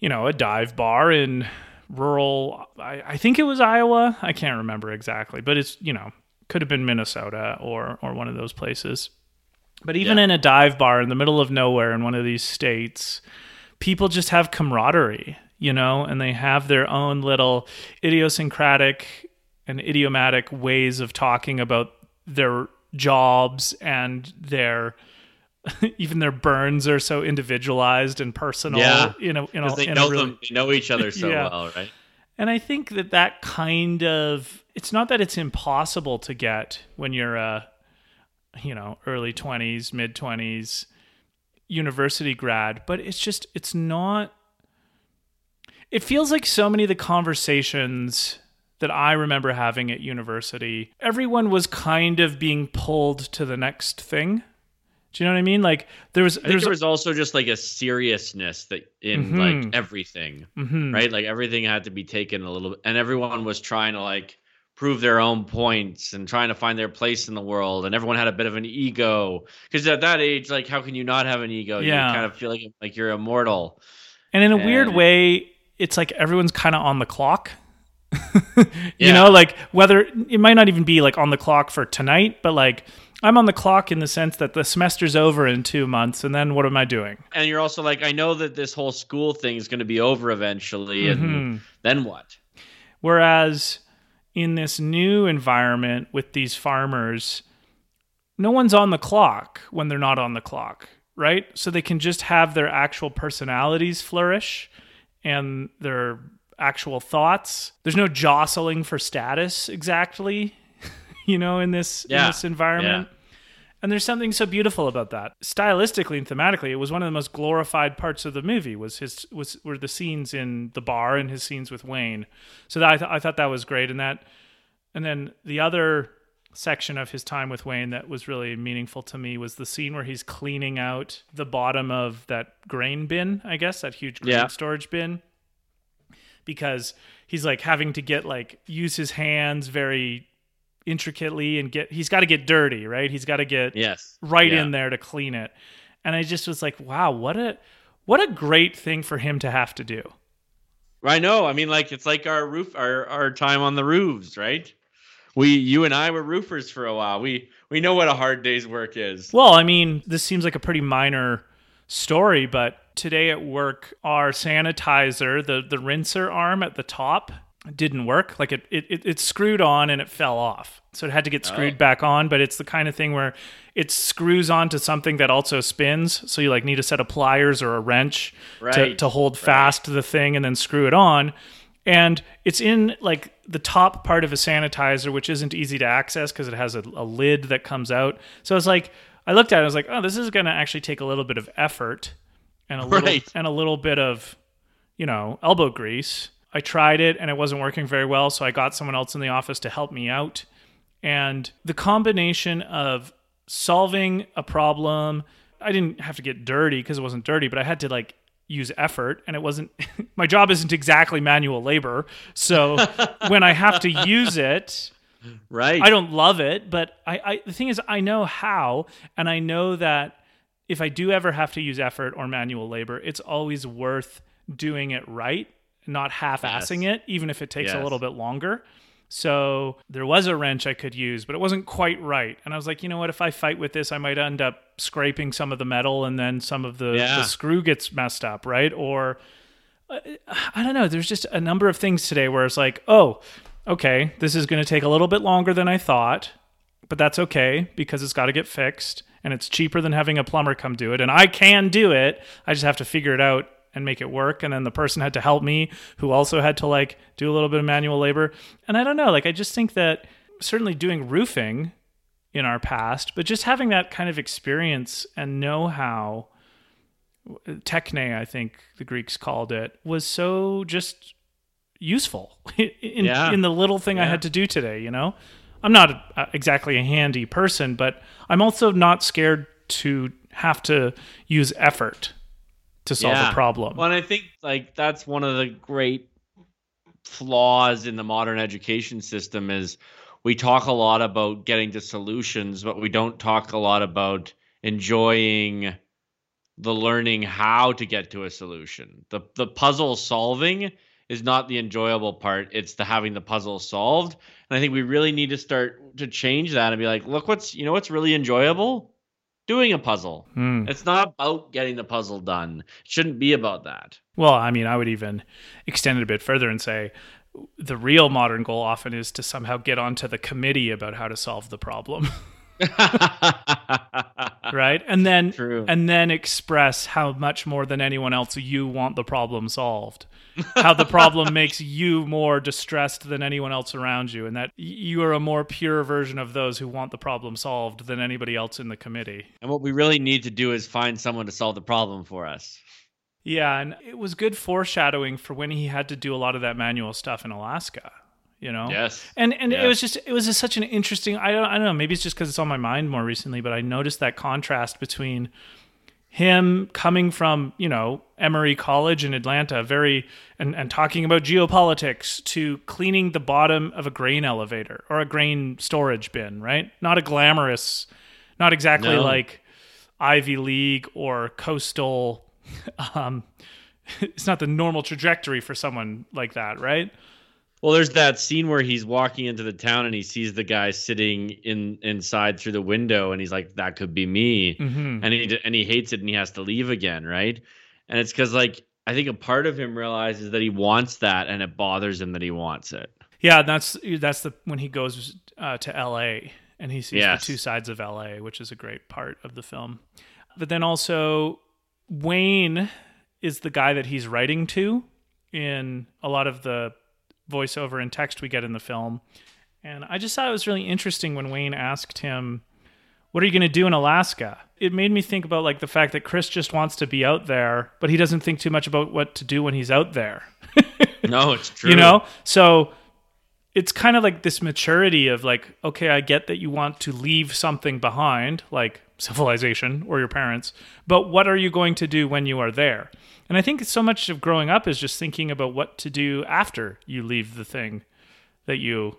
you know a dive bar in rural I, I think it was iowa i can't remember exactly but it's you know could have been minnesota or or one of those places but even Yeah. in a dive bar in the middle of nowhere in one of these states people just have camaraderie you know and they have their own little idiosyncratic and idiomatic ways of talking about their jobs and their even their burns are so individualized and personal Yeah. you know you Because they know really, them, they know each other so Yeah. well, right? and i think that that kind of it's not that it's impossible to get when you're a you know early 20s mid 20s university grad but it's just it's not it feels like so many of the conversations that I remember having at university, everyone was kind of being pulled to the next thing. Do you know what I mean? Like there was there's there was also just like a seriousness that in Mhm. like everything, Mhm. right? Like everything had to be taken a little, and everyone was trying to like prove their own points and trying to find their place in the world, and everyone had a bit of an ego because at that age, like how can you not have an ego? Yeah. You kind of feel like like you're immortal. And in a weird way, it's like everyone's kind of on the clock. you Yeah. know, like whether it might not even be like on the clock for tonight, but like I'm on the clock in the sense that the semester's over in two months, and then what am I doing? And you're also like, I know that this whole school thing is going to be over eventually, and Mhm. then what? Whereas in this new environment with these farmers, no one's on the clock when they're not on the clock, right? So they can just have their actual personalities flourish and their actual thoughts. There's no jostling for status exactly, you know, in this in this environment. And there's something so beautiful about that. Stylistically and thematically, it was one of the most glorified parts of the movie. Was his was were the scenes in the bar and his scenes with Wayne. So that, I, th- I thought that was great. And that, and then the other section of his time with Wayne that was really meaningful to me was the scene where he's cleaning out the bottom of that grain bin. I guess that huge grain Yeah. storage bin because he's like having to get like use his hands very intricately and get he's got to get dirty right he's got to get Yes, right Yeah. in there to clean it and i just was like wow what a What a great thing for him to have to do. I know. I mean, like it's like our roof, our our time on the roofs, right? We, you and I were roofers for a while. We we know what a hard day's work is. Well, I mean, this seems like a pretty minor story, but today at work, our sanitizer, the the rinser arm at the top, didn't work. Like it, it, it, screwed on and it fell off. So it had to get oh. screwed oh. back on. But it's the kind of thing where it screws onto something that also spins. So you like need a set of pliers or a wrench right. to, to hold right. fast the thing and then screw it on. And it's in like the top part of a sanitizer, which isn't easy to access because it has a, a, lid that comes out. So it's like I looked at it, I was like, oh, this is going to actually take a little bit of effort and a little right. and a little bit of you know elbow grease I tried it and it wasn't working very well, so I got someone else in the office to help me out. And the combination of solving a problem, I didn't have to get dirty because it wasn't dirty, but I had to like use effort and it wasn't my job isn't exactly manual labor. So when I have to use it, right. I don't love it, but I, I the thing is I know how and I know that if I do ever have to use effort or manual labor, it's always worth doing it right not half-assing yes. it, even if it takes yes. a little bit longer. So there was a wrench I could use, but it wasn't quite right. And I was like, you know what? If I fight with this, I might end up scraping some of the metal, and then some of the, yeah. the screw gets messed up, right? Or I don't know. There's just a number of things today where it's like, oh, okay, this is going to take a little bit longer than I thought, but that's okay because it's got to get fixed and it's cheaper than having a plumber come do it. And I can do it. I just have to figure it out and make it work and then the person had to help me who also had to like do a little bit of manual labor and i don't know like i just think that certainly doing roofing in our past but just having that kind of experience and know-how techne i think the greeks called it was so just useful in, yeah. in the little thing yeah. i had to do today you know i'm not a, exactly a handy person but i'm also not scared to have to use effort to solve yeah. a problem. Well, and I think like that's one of the great flaws in the modern education system is we talk a lot about getting to solutions, but we don't talk a lot about enjoying the learning how to get to a solution. The the puzzle solving is not the enjoyable part, it's the having the puzzle solved. And I think we really need to start to change that and be like, look what's you know what's really enjoyable? Doing a puzzle. Mm. It's not about getting the puzzle done. It shouldn't be about that. Well, I mean, I would even extend it a bit further and say the real modern goal often is to somehow get onto the committee about how to solve the problem. right? And then True. and then express how much more than anyone else you want the problem solved. How the problem makes you more distressed than anyone else around you and that you are a more pure version of those who want the problem solved than anybody else in the committee. And what we really need to do is find someone to solve the problem for us. Yeah, and it was good foreshadowing for when he had to do a lot of that manual stuff in Alaska you know yes and and yes. it was just it was just such an interesting i don't, I don't know maybe it's just because it's on my mind more recently but i noticed that contrast between him coming from you know emory college in atlanta very and, and talking about geopolitics to cleaning the bottom of a grain elevator or a grain storage bin right not a glamorous not exactly no. like ivy league or coastal um it's not the normal trajectory for someone like that right well, there's that scene where he's walking into the town and he sees the guy sitting in inside through the window, and he's like, "That could be me," mm-hmm. and he and he hates it, and he has to leave again, right? And it's because like I think a part of him realizes that he wants that, and it bothers him that he wants it. Yeah, that's that's the when he goes uh, to L.A. and he sees yes. the two sides of L.A., which is a great part of the film. But then also Wayne is the guy that he's writing to in a lot of the voiceover and text we get in the film. And I just thought it was really interesting when Wayne asked him, What are you going to do in Alaska? It made me think about like the fact that Chris just wants to be out there, but he doesn't think too much about what to do when he's out there. no, it's true. You know? So it's kind of like this maturity of like, okay, I get that you want to leave something behind, like civilization or your parents, but what are you going to do when you are there? And I think so much of growing up is just thinking about what to do after you leave the thing that you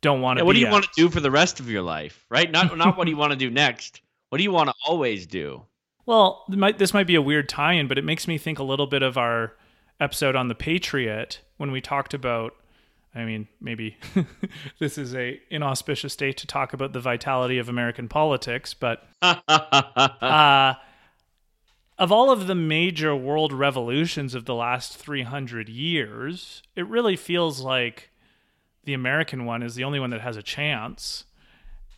don't want to. Yeah, what do you at. want to do for the rest of your life, right? Not not what do you want to do next. What do you want to always do? Well, might, this might be a weird tie-in, but it makes me think a little bit of our episode on the Patriot when we talked about. I mean, maybe this is a inauspicious day to talk about the vitality of American politics, but uh, of all of the major world revolutions of the last 300 years, it really feels like the American one is the only one that has a chance.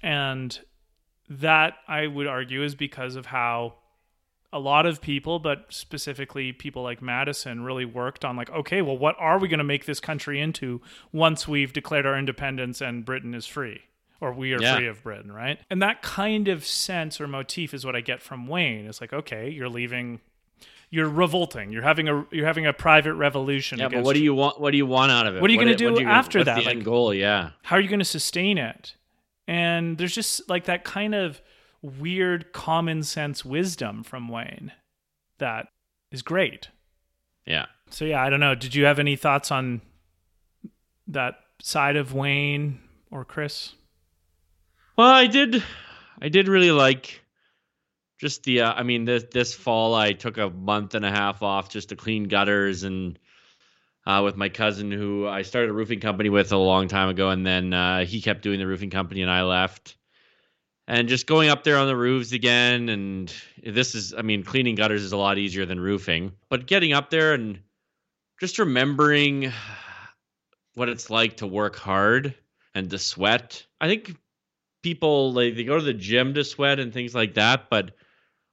And that, I would argue, is because of how a lot of people, but specifically people like Madison, really worked on, like, okay, well, what are we going to make this country into once we've declared our independence and Britain is free? Or we are Yeah. free of Britain, right? And that kind of sense or motif is what I get from Wayne. It's like, okay, you're leaving, you're revolting, you're having a you're having a private revolution. Yeah, but what do you want? What do you want out of it? What are you gonna do are you after that? The Like- end goal, yeah. how are you going to sustain it? And there's just like that kind of weird common sense wisdom from Wayne that is great. Yeah. So yeah, I don't know. Did you have any thoughts on that side of Wayne or Chris? Well, I did. I did really like just the. Uh, I mean, this this fall I took a month and a half off just to clean gutters and uh, with my cousin who I started a roofing company with a long time ago, and then uh, he kept doing the roofing company and I left. And just going up there on the roofs again, and this is, I mean, cleaning gutters is a lot easier than roofing, but getting up there and just remembering what it's like to work hard and to sweat. I think people like they go to the gym to sweat and things like that, but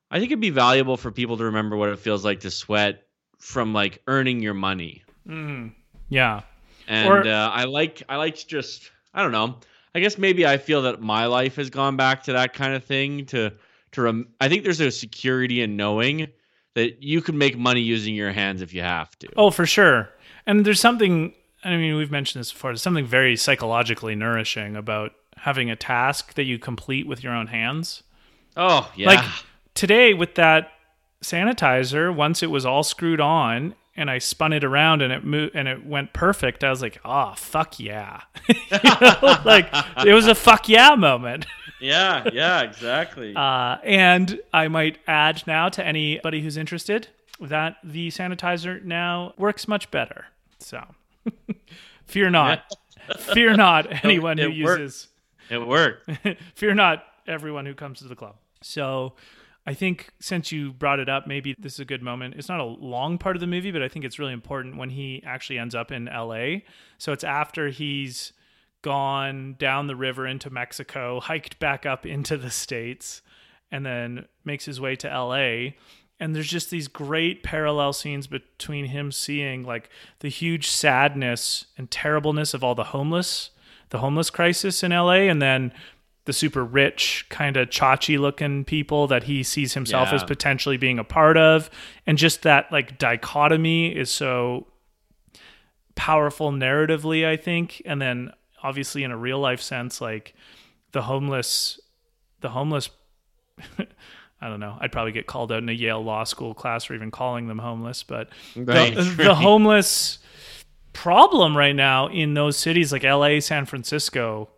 I think it'd be valuable for people to remember what it feels like to sweat from like earning your money. Mm. Yeah. And Or- uh, I like I like to just I don't know. I guess maybe I feel that my life has gone back to that kind of thing to to rem- I think there's a security in knowing that you can make money using your hands if you have to. Oh, for sure. And there's something, I mean, we've mentioned this before, there's something very psychologically nourishing about having a task that you complete with your own hands. Oh, yeah. Like today with that sanitizer, once it was all screwed on and I spun it around and it moved and it went perfect, I was like, "Oh, fuck yeah!" Know? like it was a fuck yeah moment. yeah, yeah, exactly. Uh, and I might add now to anybody who's interested that the sanitizer now works much better. So fear not, fear not anyone who it worked. uses it worked. fear not everyone who comes to the club. So I think since you brought it up, maybe this is a good moment. It's not a long part of the movie, but I think it's really important when he actually ends up in LA. So it's after he's gone down the river into Mexico, hiked back up into the States, and then makes his way to LA. And there's just these great parallel scenes between him seeing like the huge sadness and terribleness of all the homeless, the homeless crisis in LA, and then the super rich, kind of chachi looking people that he sees himself Yeah. as potentially being a part of. And just that like dichotomy is so powerful narratively, I think. And then obviously in a real life sense, like the homeless, the homeless. I don't know. I'd probably get called out in a Yale law school class for even calling them homeless, but Right, the, the homeless problem right now in those cities like LA, San Francisco,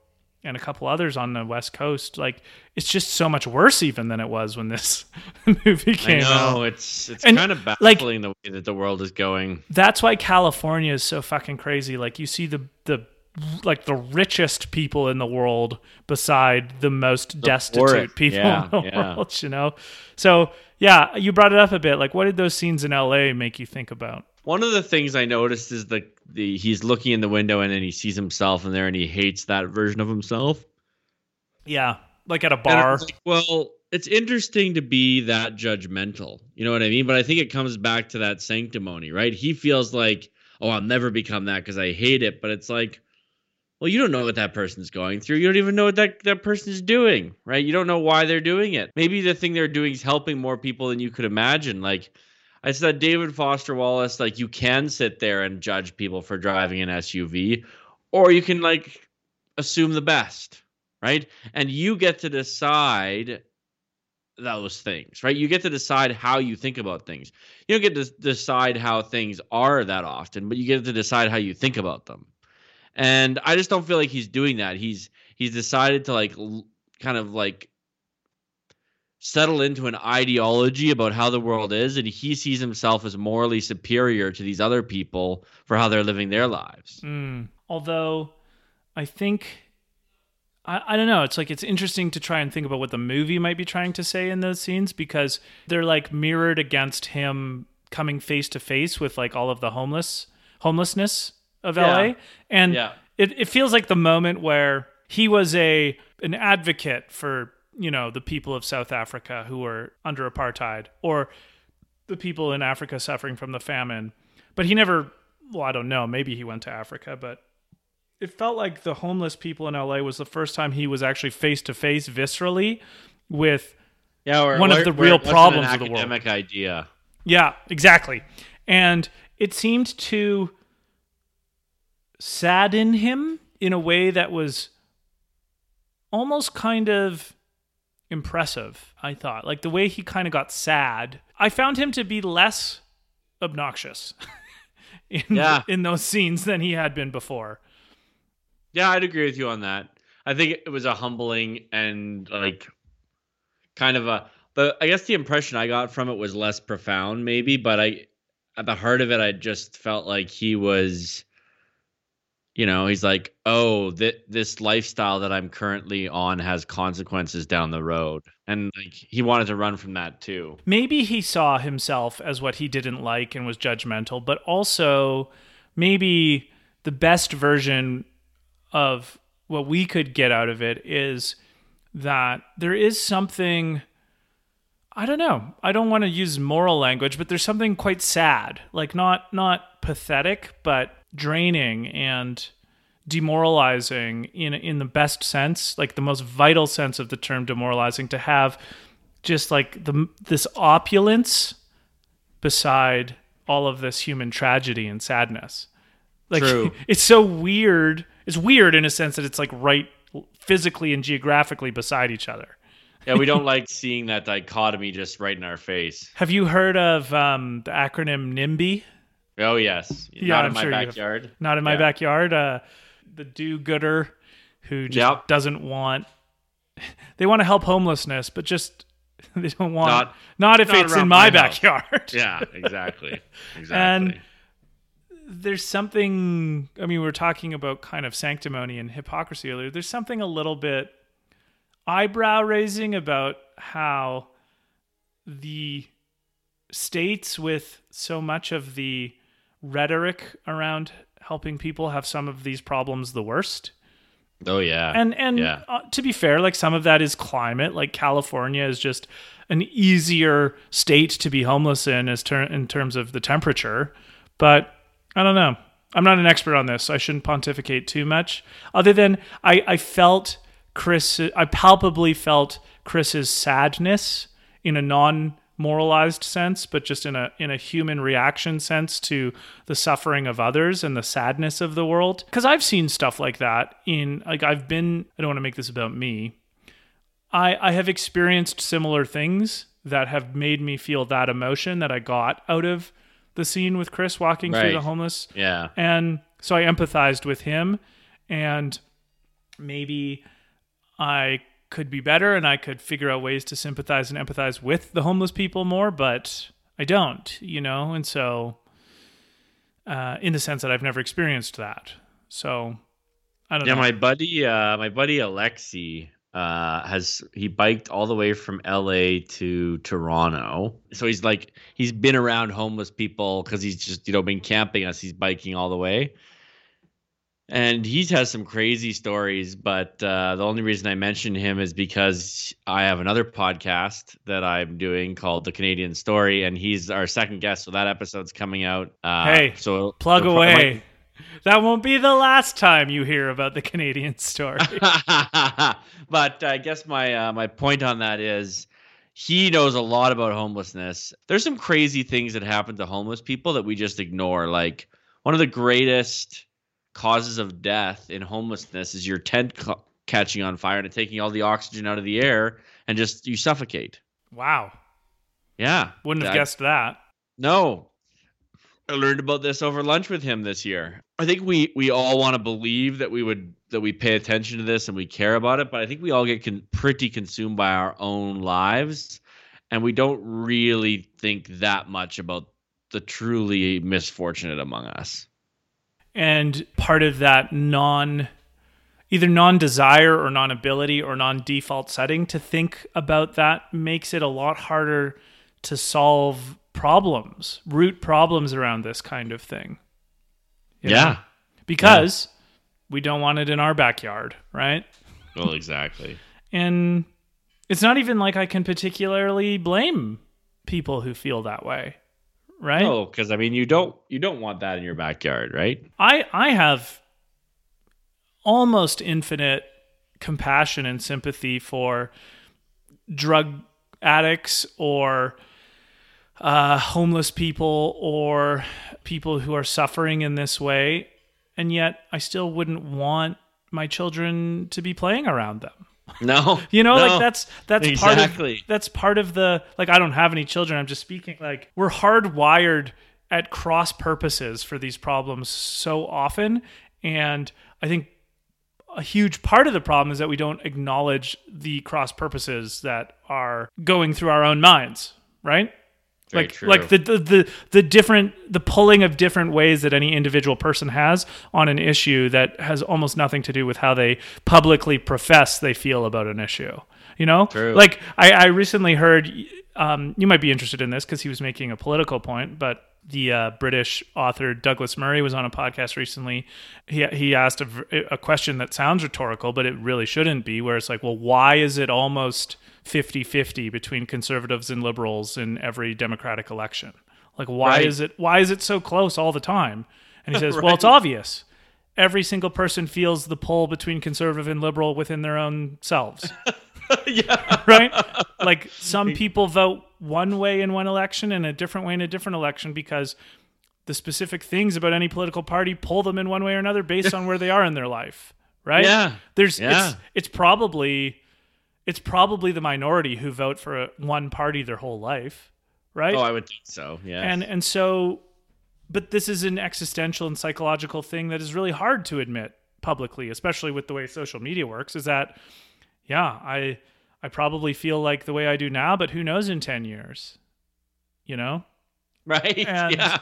and a couple others on the West Coast, like it's just so much worse even than it was when this movie I came know out. it's it's And, kind of like- baffling the way that the world is going. That's why California is so fucking crazy. Like you see the the like the richest people in the world beside the most destitute poorest. people Yeah, in the yeah. world, you know. So yeah, you brought it up a bit. Like, what did those scenes in LA make you think about? One of the things I noticed is the the he's looking in the window and then he sees himself in there and he hates that version of himself. Yeah, like at a bar. like, well, it's interesting to be that judgmental. You know what I mean? But I think it comes back to that sanctimony, right? He feels like, oh, I'll never become that because I hate it. But it's like, well, you don't know what that person's going through. You don't even know what that, that person is doing, right? You don't know why they're doing it. Maybe the thing they're doing is helping more people than you could imagine. Like I said, David Foster Wallace, like you can sit there and judge people for driving an SUV, or you can like assume the best, right? And you get to decide those things, right? You get to decide how you think about things. You don't get to decide how things are that often, but you get to decide how you think about them. And I just don't feel like he's doing that. He's he's decided to like l- kind of like settle into an ideology about how the world is and he sees himself as morally superior to these other people for how they're living their lives. Mm. Although I think I, I don't know, it's like it's interesting to try and think about what the movie might be trying to say in those scenes because they're like mirrored against him coming face to face with like all of the homeless homelessness of Yeah. LA. And Yeah. it, it feels like the moment where he was a an advocate for you know the people of South Africa who were under apartheid or the people in Africa suffering from the famine but he never well I don't know maybe he went to Africa but it felt like the homeless people in LA was the first time he was actually face to face viscerally with Yeah, or, One of the real problems of the world. academic idea. Yeah, exactly. And it seemed to sadden him in a way that was almost kind of impressive, I thought. Like the way he kind of got sad. I found him to be less obnoxious in, Yeah. in those scenes than he had been before. Yeah, I'd agree with you on that. I think it was a humbling and like kind of a the I guess the impression I got from it was less profound maybe, but I at the heart of it I just felt like he was you know, he's like, "Oh, th- this lifestyle that I'm currently on has consequences down the road." And like he wanted to run from that too. maybe he saw himself as what he didn't like and was judgmental, but also maybe the best version of what we could get out of it is that there is something I don't know. I don't want to use moral language, but there's something quite sad. Like not not pathetic, but draining and demoralizing in in the best sense, like the most vital sense of the term demoralizing to have just like the this opulence beside all of this human tragedy and sadness. Like True. it's so weird. It's weird in a sense that it's like right physically and geographically beside each other. Yeah, we don't like seeing that dichotomy just right in our face. Have you heard of um, the acronym NIMBY? Oh yes, Yeah, not I'm in my sure you have. backyard. Not in my Yeah. backyard. Uh, the do-gooder who just Yep. doesn't want. They want to help homelessness, but just they don't want not, Not- if not it's in my, my backyard. Yeah, exactly. Exactly. And- there's something i mean we are talking about kind of sanctimony and hypocrisy earlier there's something a little bit eyebrow raising about how the states with so much of the rhetoric around helping people have some of these problems the worst. Oh yeah. and and Yeah. uh, to be fair like some of that is climate. Like california is just an easier state to be homeless in as ter- in terms of the temperature. But i don't know. I'm not an expert on this. So i shouldn't pontificate too much. Other than i i felt chris i palpably felt chris's sadness in a non moralized sense but just in a in a human reaction sense to the suffering of others and the sadness of the world. Because i've seen stuff like that in like i've been i don't want to make this about me. I i have experienced similar things that have made me feel that emotion that i got out of the scene with chris walking through the homeless. Yeah. and so I empathized with him and maybe I could be better and I could figure out ways to sympathize and empathize with the homeless people more, but I don't, you know? And so uh, in the sense that I've never experienced that. So I don't Yeah, know. my buddy, uh, my buddy Alexi, uh, has he biked all the way from LA to Toronto. So he's like he's been around homeless people because he's just you know been camping us. He's biking all the way, and he's has some crazy stories. But uh, the only reason I mention him is because I have another podcast that I'm doing called The Canadian Story, and he's our second guest. So that episode's coming out. Uh, Hey, so Plug might- away. That won't be the last time you hear about the Canadian story. but I guess my uh, my point on that is he knows a lot about homelessness. There's some crazy things that happen to homeless people that we just ignore. Like one of the greatest causes of death in homelessness is your tent ca- catching on fire and taking all the oxygen out of the air and just you suffocate. wow. Yeah, Wouldn't have guessed that. No. I learned about this over lunch with him this year. I think we we all want to believe that we would that we pay attention to this and we care about it, but I think we all get con- pretty consumed by our own lives, and we don't really think that much about the truly misfortunate among us. And part of that non either non-desire or non-ability or non-default setting to think about that makes it a lot harder to solve problems, root problems around this kind of thing. You know? Yeah. Because we don't want it in our backyard, right? Well, exactly. And it's not even like I can particularly blame people who feel that way, right? Oh, because I mean, you don't you don't want that in your backyard, right? I I have almost infinite compassion and sympathy for drug addicts or uh, homeless people or people who are suffering in this way, and yet I still wouldn't want my children to be playing around them. No, You know, no. like that's that's part of that's part of the like I don't have any children. I'm just speaking like we're hardwired at cross purposes for these problems so often, and I think a huge part of the problem is that we don't acknowledge the cross purposes that are going through our own minds, right? Very like true. like the, the the the different the pulling of different ways that any individual person has on an issue that has almost nothing to do with how they publicly profess they feel about an issue you know True. like i i recently heard um you might be interested in this because he was making a political point but the uh, British author Douglas Murray was on a podcast recently. He he asked a question that sounds rhetorical, but it really shouldn't be. Where it's like, well, why is it almost 50-50 between conservatives and liberals in every democratic election? Like, why Right. is it why is it so close all the time? And he says, well, it's obvious. Every single person feels the pull between conservative and liberal within their own selves yeah, right? Like some people vote one way in one election and a different way in a different election because the specific things about any political party pull them in one way or another based on where they are in their life, right? Yeah. There's Yeah. it's it's probably it's probably the minority who vote for a, one party their whole life, right? Oh, I would think so. Yeah. and and so but this is an existential and psychological thing that is really hard to admit publicly especially with the way social media works is that yeah i i probably feel like the way i do now but who knows in 10 years you know right. and- yeah.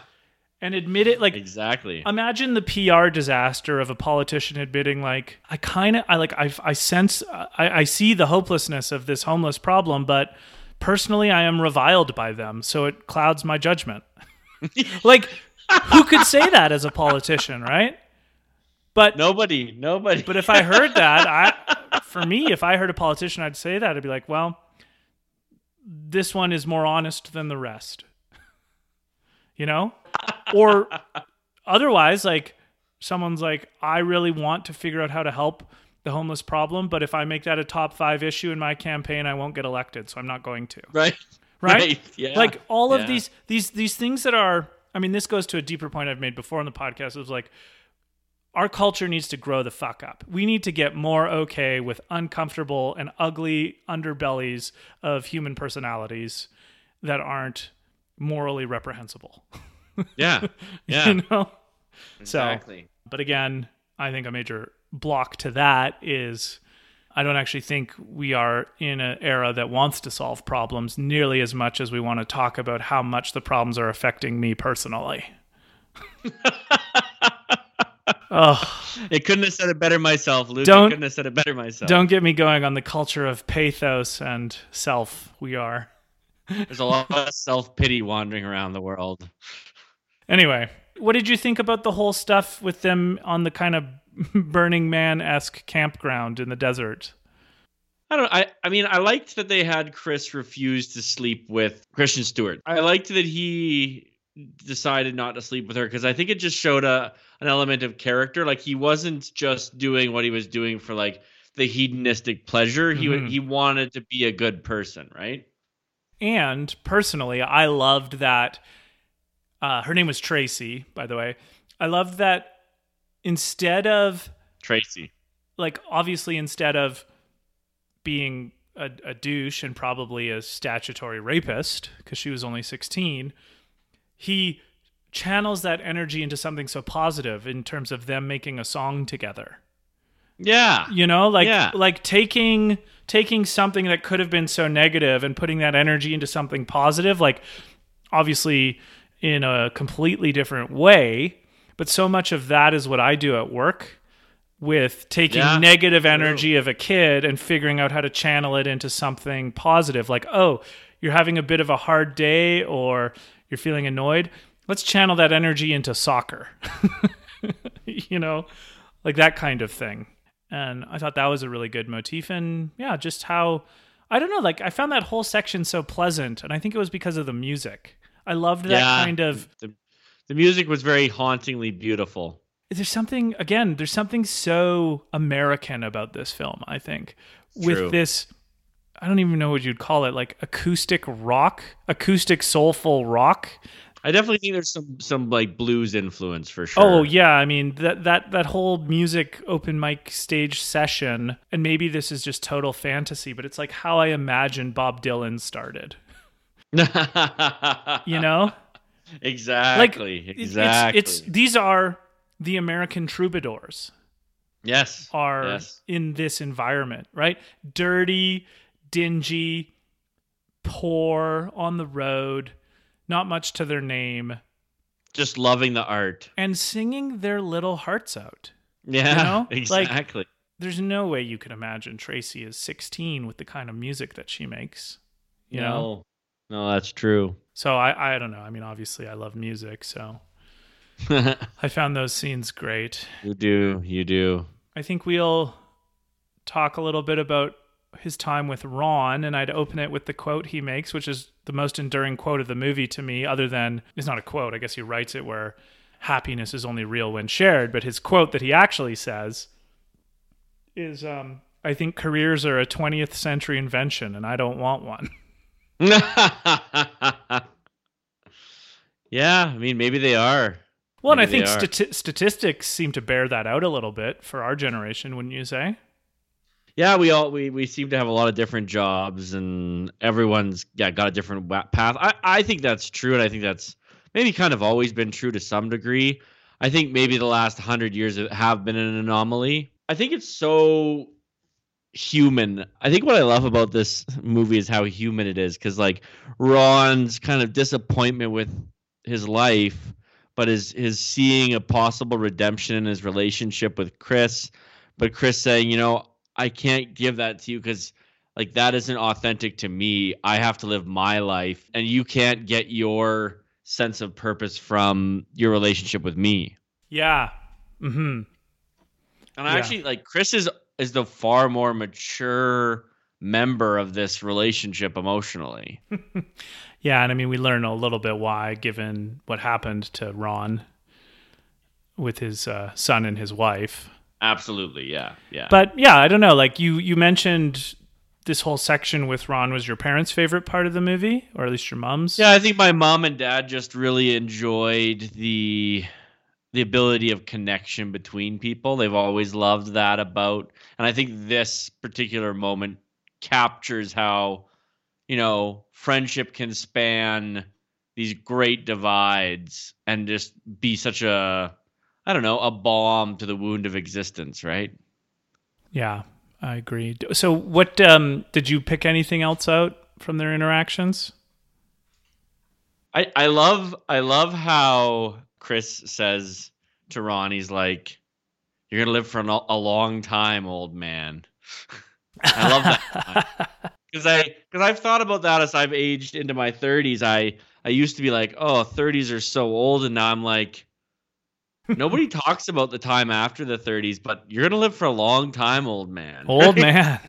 and admit it like Exactly. imagine the PR disaster of a politician admitting like I kind of I like I I sense I, I see the hopelessness of this homeless problem, but personally I am reviled by them, so it clouds my judgment. like who could say that as a politician, right? But nobody. Nobody. but if I heard that, I for me, if I heard a politician, I'd say that I'd be like, well, this one is more honest than the rest, you know, or otherwise, like someone's like, I really want to figure out how to help the homeless problem, but if I make that a top five issue in my campaign, I won't get elected, so I'm not going to right. right? Yeah. Like all of Yeah. these these these things that are I mean, this goes to a deeper point I've made before on the podcast. It was like our culture needs to grow the fuck up. We need to get more okay with uncomfortable and ugly underbellies of human personalities that aren't morally reprehensible. Yeah. Yeah. you know? Exactly. But again, I think a major block to that is I don't actually think we are in an era that wants to solve problems nearly as much as we want to talk about how much the problems are affecting me personally. oh, It couldn't have said it better myself, Luke. Don't- I couldn't have said it better myself. don't get me going on the culture of pathos and self. We are. There's a lot of self pity wandering around the world. Anyway, what did you think about the whole stuff with them on the kind of Burning Man esque campground in the desert? I don't. I. I mean, I liked that they had Chris refuse to sleep with Kristen Stewart. I liked that he decided not to sleep with her because I think it just showed a an element of character. Like he wasn't just doing what he was doing for like the hedonistic pleasure. He Mhm. he wanted to be a good person, right? And personally, I loved that. Uh, her name was Tracy, by the way. I loved that instead of, Tracy. like, obviously, instead of being a, a douche and probably a statutory rapist, because she was only 16, he channels that energy into something so positive in terms of them making a song together. Yeah. You know, like Yeah. like taking taking something that could have been so negative and putting that energy into something positive, like obviously in a completely different way, but so much of that is what I do at work with taking Yeah, negative energy of a kid and figuring out how to channel it into something positive. Like, oh, you're having a bit of a hard day or you're feeling annoyed. Let's channel that energy into soccer. you know, like that kind of thing. And I thought that was a really good motif. And yeah, just how, I don't know, like I found that whole section so pleasant. And I think it was because of the music. I loved that Yeah. kind of The, the music was very hauntingly beautiful. there's something again there's something so american about this film i think with True. this i don't even know what you'd call it like acoustic rock acoustic soulful rock I definitely think there's some some like blues influence for sure. oh yeah i mean that that that whole music open mic stage session and maybe this is just total fantasy but it's like how i imagine bob dylan started you know exactly. It- exactly. it's, it's these are the american troubadours yes. are Yes. in this environment, right? Dirty, dingy, poor, on the road, not much to their name, Just loving the art. and singing their little hearts out. Yeah. know? Like- Exactly. There's no way you could imagine Tracy is 16 with the kind of music that she makes. You know? no. No, that's true. So I, I don't know. I mean, obviously, I love music, so I found those scenes great. you do. You do. I think we'll talk a little bit about his time with Ron, and I'd open it with the quote he makes, which is the most enduring quote of the movie to me, other than it's not a quote. I guess he writes it where happiness is only real when shared. But his quote that he actually says is, um, I think careers are a 20th century invention, and I don't want one. yeah, I mean, maybe they are. Well, and I think stati- statistics seem to bear that out a little bit for our generation, wouldn't you say? Yeah, we all we, we seem to have a lot of different jobs, and everyone's yeah got a different path. I I think that's true, and I think that's maybe kind of always been true to some degree. I think maybe the last hundred years have been an anomaly. I think it's so human. I think what I love about this movie is how human it is, because like Ron's kind of disappointment with his life, but his his seeing a possible redemption in his relationship with Chris, but Chris saying, you know, I can't give that to you because like that isn't authentic to me. I have to live my life, and you can't get your sense of purpose from your relationship with me. Yeah. hmm And Yeah. I actually like Chris is is the far more mature member of this relationship emotionally. Yeah, and I mean, we learn a little bit why, given what happened to Ron with his uh, son and his wife. Absolutely, yeah, yeah. But yeah, I don't know. Like you, you mentioned this whole section with Ron was your parents' favorite part of the movie, or at least your mom's. Yeah, I think my mom and dad just really enjoyed the the ability of connection between people. They've always loved that about and I think this particular moment captures how you know, friendship can span these great divides and just be such a I don't know, a balm to the wound of existence, right? Yeah, I agree. So, what um, did you pick anything else out from their interactions? I I love I love how Chris says to Ron, he's like, "You're gonna live for an, a long time, old man." I love that because I because I've thought about that as I've aged into my 30s. I I used to be like, "Oh, 30s are so old," and now I'm like, nobody talks about the time after the 30s, but you're gonna live for a long time, old man. Old man.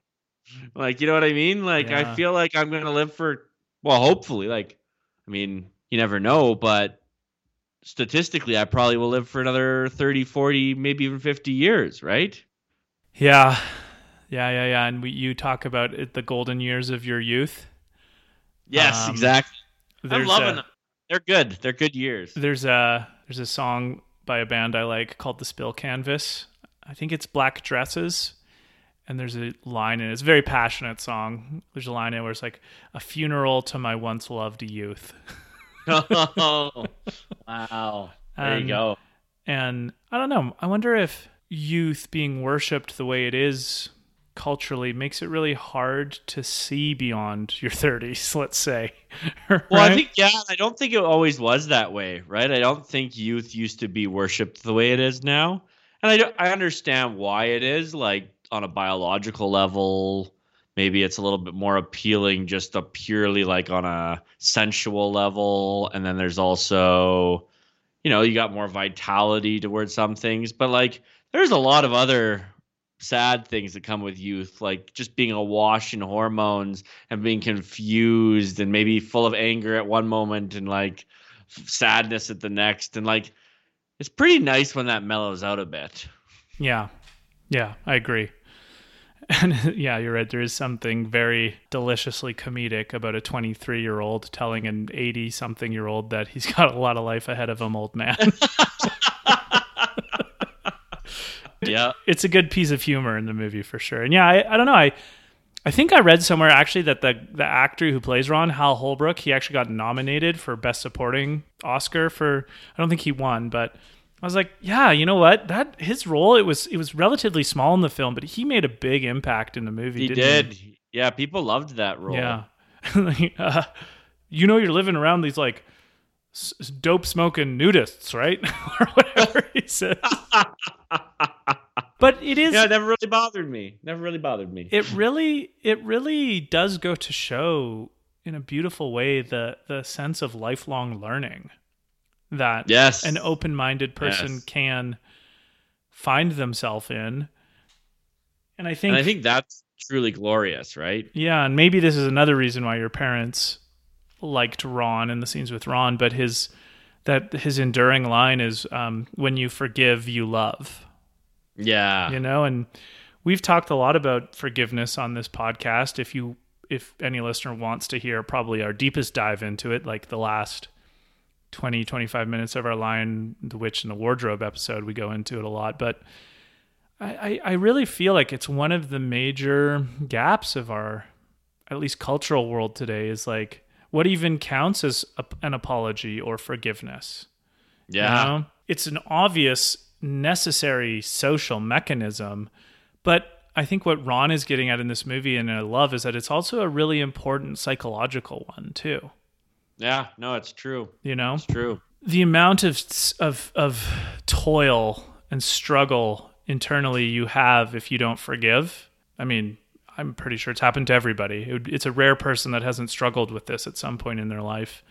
like you know what I mean? Like Yeah. I feel like I'm gonna live for well, hopefully. Like I mean, you never know, but statistically, I probably will live for another 30, 40, maybe even 50 years, right? Yeah, yeah, yeah, yeah. And we, you talk about it, the golden years of your youth. Yes, Um, exactly. I'm loving a, them. They're good. They're good years. There's a there's a song by a band I like called The Spill Canvas. I think it's Black Dresses. And there's a line in it. It's a very passionate song. There's a line in it where it's like a funeral to my once loved youth. oh, wow. There Um, you go. And I don't know. I wonder if youth being worshipped the way it is culturally makes it really hard to see beyond your 30s, let's say. right? Well, I think, yeah, I don't think it always was that way, right? I don't think youth used to be worshipped the way it is now. And I, don't, I understand why it is, like on a biological level. Maybe it's a little bit more appealing just a purely like on a sensual level. And then there's also, you know, you got more vitality towards some things. But like, there's a lot of other sad things that come with youth, like just being awash in hormones and being confused and maybe full of anger at one moment and like sadness at the next. And like, it's pretty nice when that mellows out a bit. Yeah. Yeah, I agree. And yeah, you're right. There is something very deliciously comedic about a 23 year old telling an 80 something year old that he's got a lot of life ahead of him, old man. yeah, it's a good piece of humor in the movie for sure. And yeah, I, I don't know. I I think I read somewhere actually that the the actor who plays Ron, Hal Holbrook, he actually got nominated for Best Supporting Oscar for. I don't think he won, but I was like, yeah, you know what? That his role it was it was relatively small in the film, but he made a big impact in the movie. He did. He? Yeah, people loved that role. Yeah. uh, you know, you're living around these like dope smoking nudists, right? or whatever he said. but it is Yeah, it never really bothered me. Never really bothered me. It really it really does go to show in a beautiful way the the sense of lifelong learning that yes. an open-minded person yes. can find themselves in. And I think And I think that's truly glorious, right? Yeah, and maybe this is another reason why your parents liked Ron and the scenes with Ron, but his that his enduring line is um, when you forgive, you love. Yeah. You know, and we've talked a lot about forgiveness on this podcast. If you if any listener wants to hear probably our deepest dive into it, like the last 20, 25 minutes of our Lion, the Witch, and the Wardrobe episode, we go into it a lot. But I, I really feel like it's one of the major gaps of our at least cultural world today is like what even counts as a, an apology or forgiveness? Yeah. You know? It's an obvious, necessary social mechanism. But I think what Ron is getting at in this movie and I love is that it's also a really important psychological one, too. Yeah, no, it's true. You know? It's true. The amount of of of toil and struggle internally you have if you don't forgive. I mean, I'm pretty sure it's happened to everybody. It would, it's a rare person that hasn't struggled with this at some point in their life.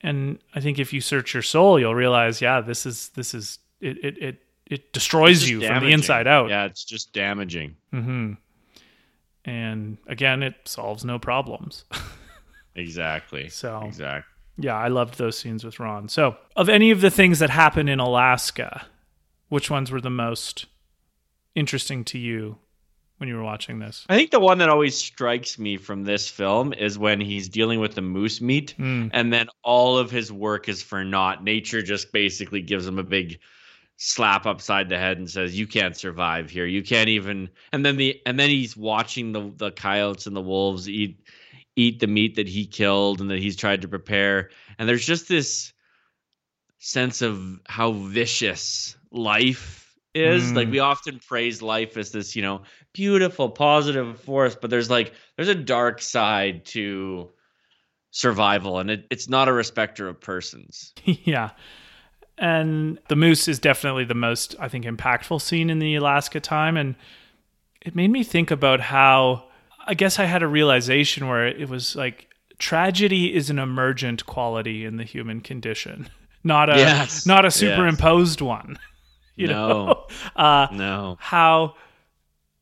And I think if you search your soul, you'll realize, yeah, this is this is it it it, it destroys you damaging. from the inside out. Yeah, it's just damaging. Mm-hmm. And again, it solves no problems. exactly. So exactly. Yeah, I loved those scenes with Ron. So, of any of the things that happen in Alaska, which ones were the most interesting to you when you were watching this? I think the one that always strikes me from this film is when he's dealing with the moose meat, mm. and then all of his work is for naught. Nature just basically gives him a big slap upside the head and says, "You can't survive here. You can't even." And then the and then he's watching the the coyotes and the wolves eat eat the meat that he killed and that he's tried to prepare, and there's just this sense of how vicious life is mm. like we often praise life as this you know beautiful positive force but there's like there's a dark side to survival and it, it's not a respecter of persons yeah and the moose is definitely the most i think impactful scene in the alaska time and it made me think about how i guess i had a realization where it was like tragedy is an emergent quality in the human condition not a yes. not a superimposed yes. one you no. know uh, no how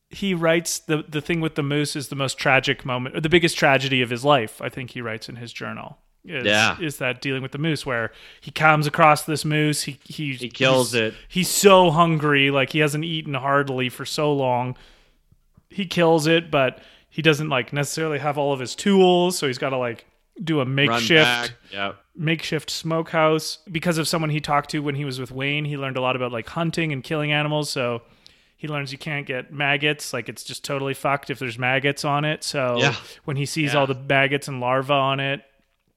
he writes the the thing with the moose is the most tragic moment or the biggest tragedy of his life i think he writes in his journal is, yeah. is that dealing with the moose where he comes across this moose he he, he kills he's, it he's so hungry like he hasn't eaten heartily for so long he kills it but he doesn't like necessarily have all of his tools so he's got to like do a makeshift yep. makeshift smokehouse because of someone he talked to when he was with Wayne. He learned a lot about like hunting and killing animals. So he learns you can't get maggots. Like it's just totally fucked if there's maggots on it. So yeah. when he sees yeah. all the maggots and larvae on it,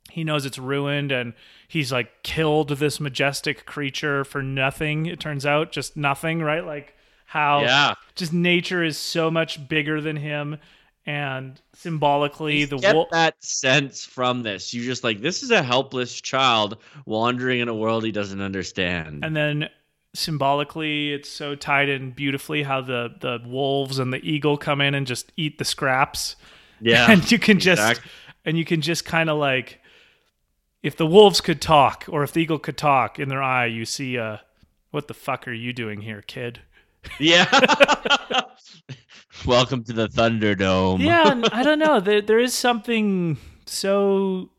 he knows it's ruined and he's like killed this majestic creature for nothing. It turns out just nothing, right? Like how Yeah. just nature is so much bigger than him and symbolically You the get wolf that sense from this. You just like this is a helpless child wandering in a world he doesn't understand. and then symbolically it's so tied in beautifully how the the wolves and the eagle come in and just eat the scraps yeah, and you can just exactly. and you can just kind of like if the wolves could talk or if the eagle could talk in their eye you see uh what the fuck are you doing here kid yeah. Welcome to the Thunderdome. yeah i don't know there, there is something so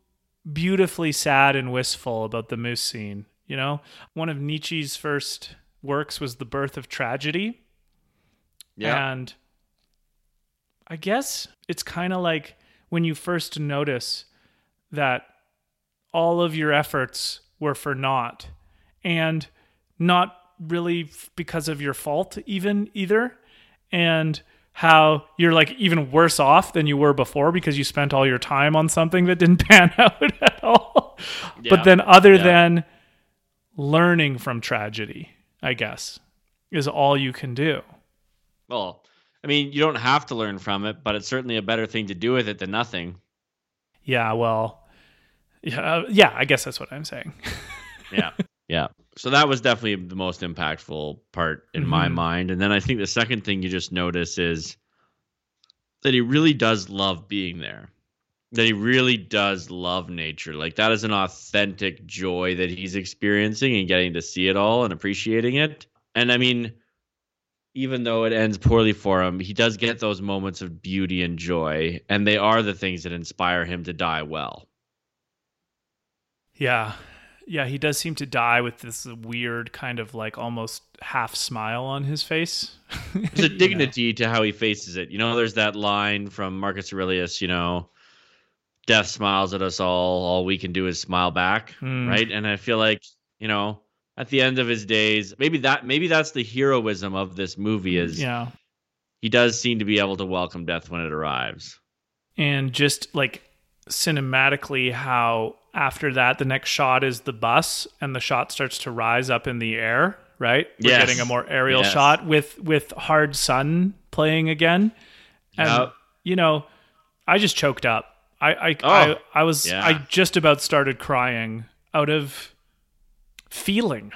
beautifully sad and wistful about the moose scene you know one of nietzsche's first works was the birth of tragedy yeah. And I guess it's kind of like when you first notice that all of your efforts were for naught and not really because of your fault even either and how you're like even worse off than you were before because you spent all your time on something that didn't pan out at all Yeah. but then other Yeah. than learning from tragedy i guess is all you can do Well, I mean, you don't have to learn from it, but it's certainly a better thing to do with it than nothing. Yeah, well, yeah, uh, yeah. I guess that's what I'm saying. Yeah. yeah. So that was definitely the most impactful part in my Mhm. mind. And then I think the second thing you just notice is that he really does love being there. That he really does love nature. Like that is an authentic joy that he's experiencing and getting to see it all and appreciating it. And I mean, even though it ends poorly for him, he does get those moments of beauty and joy, and they are the things that inspire him to die well. yeah, yeah. He does seem to die with this weird kind of like almost half smile on his face. There's a You know? dignity to how he faces it. You know, there's that line from Marcus Aurelius, you know, death smiles at us all, all we can do is smile back, Hmm. right? And I feel like, you know, at the end of his days, maybe that maybe that's the heroism of this movie is Yeah, he does seem to be able to welcome death when it arrives. and just like cinematically, how after that the next shot is the bus, and the shot starts to rise up in the air. Right, we're Yes. getting a more aerial Yes. shot with with hard sun playing again. And Yep. you know, I just choked up. I I Oh, I, I was yeah. I just about started crying out of feeling.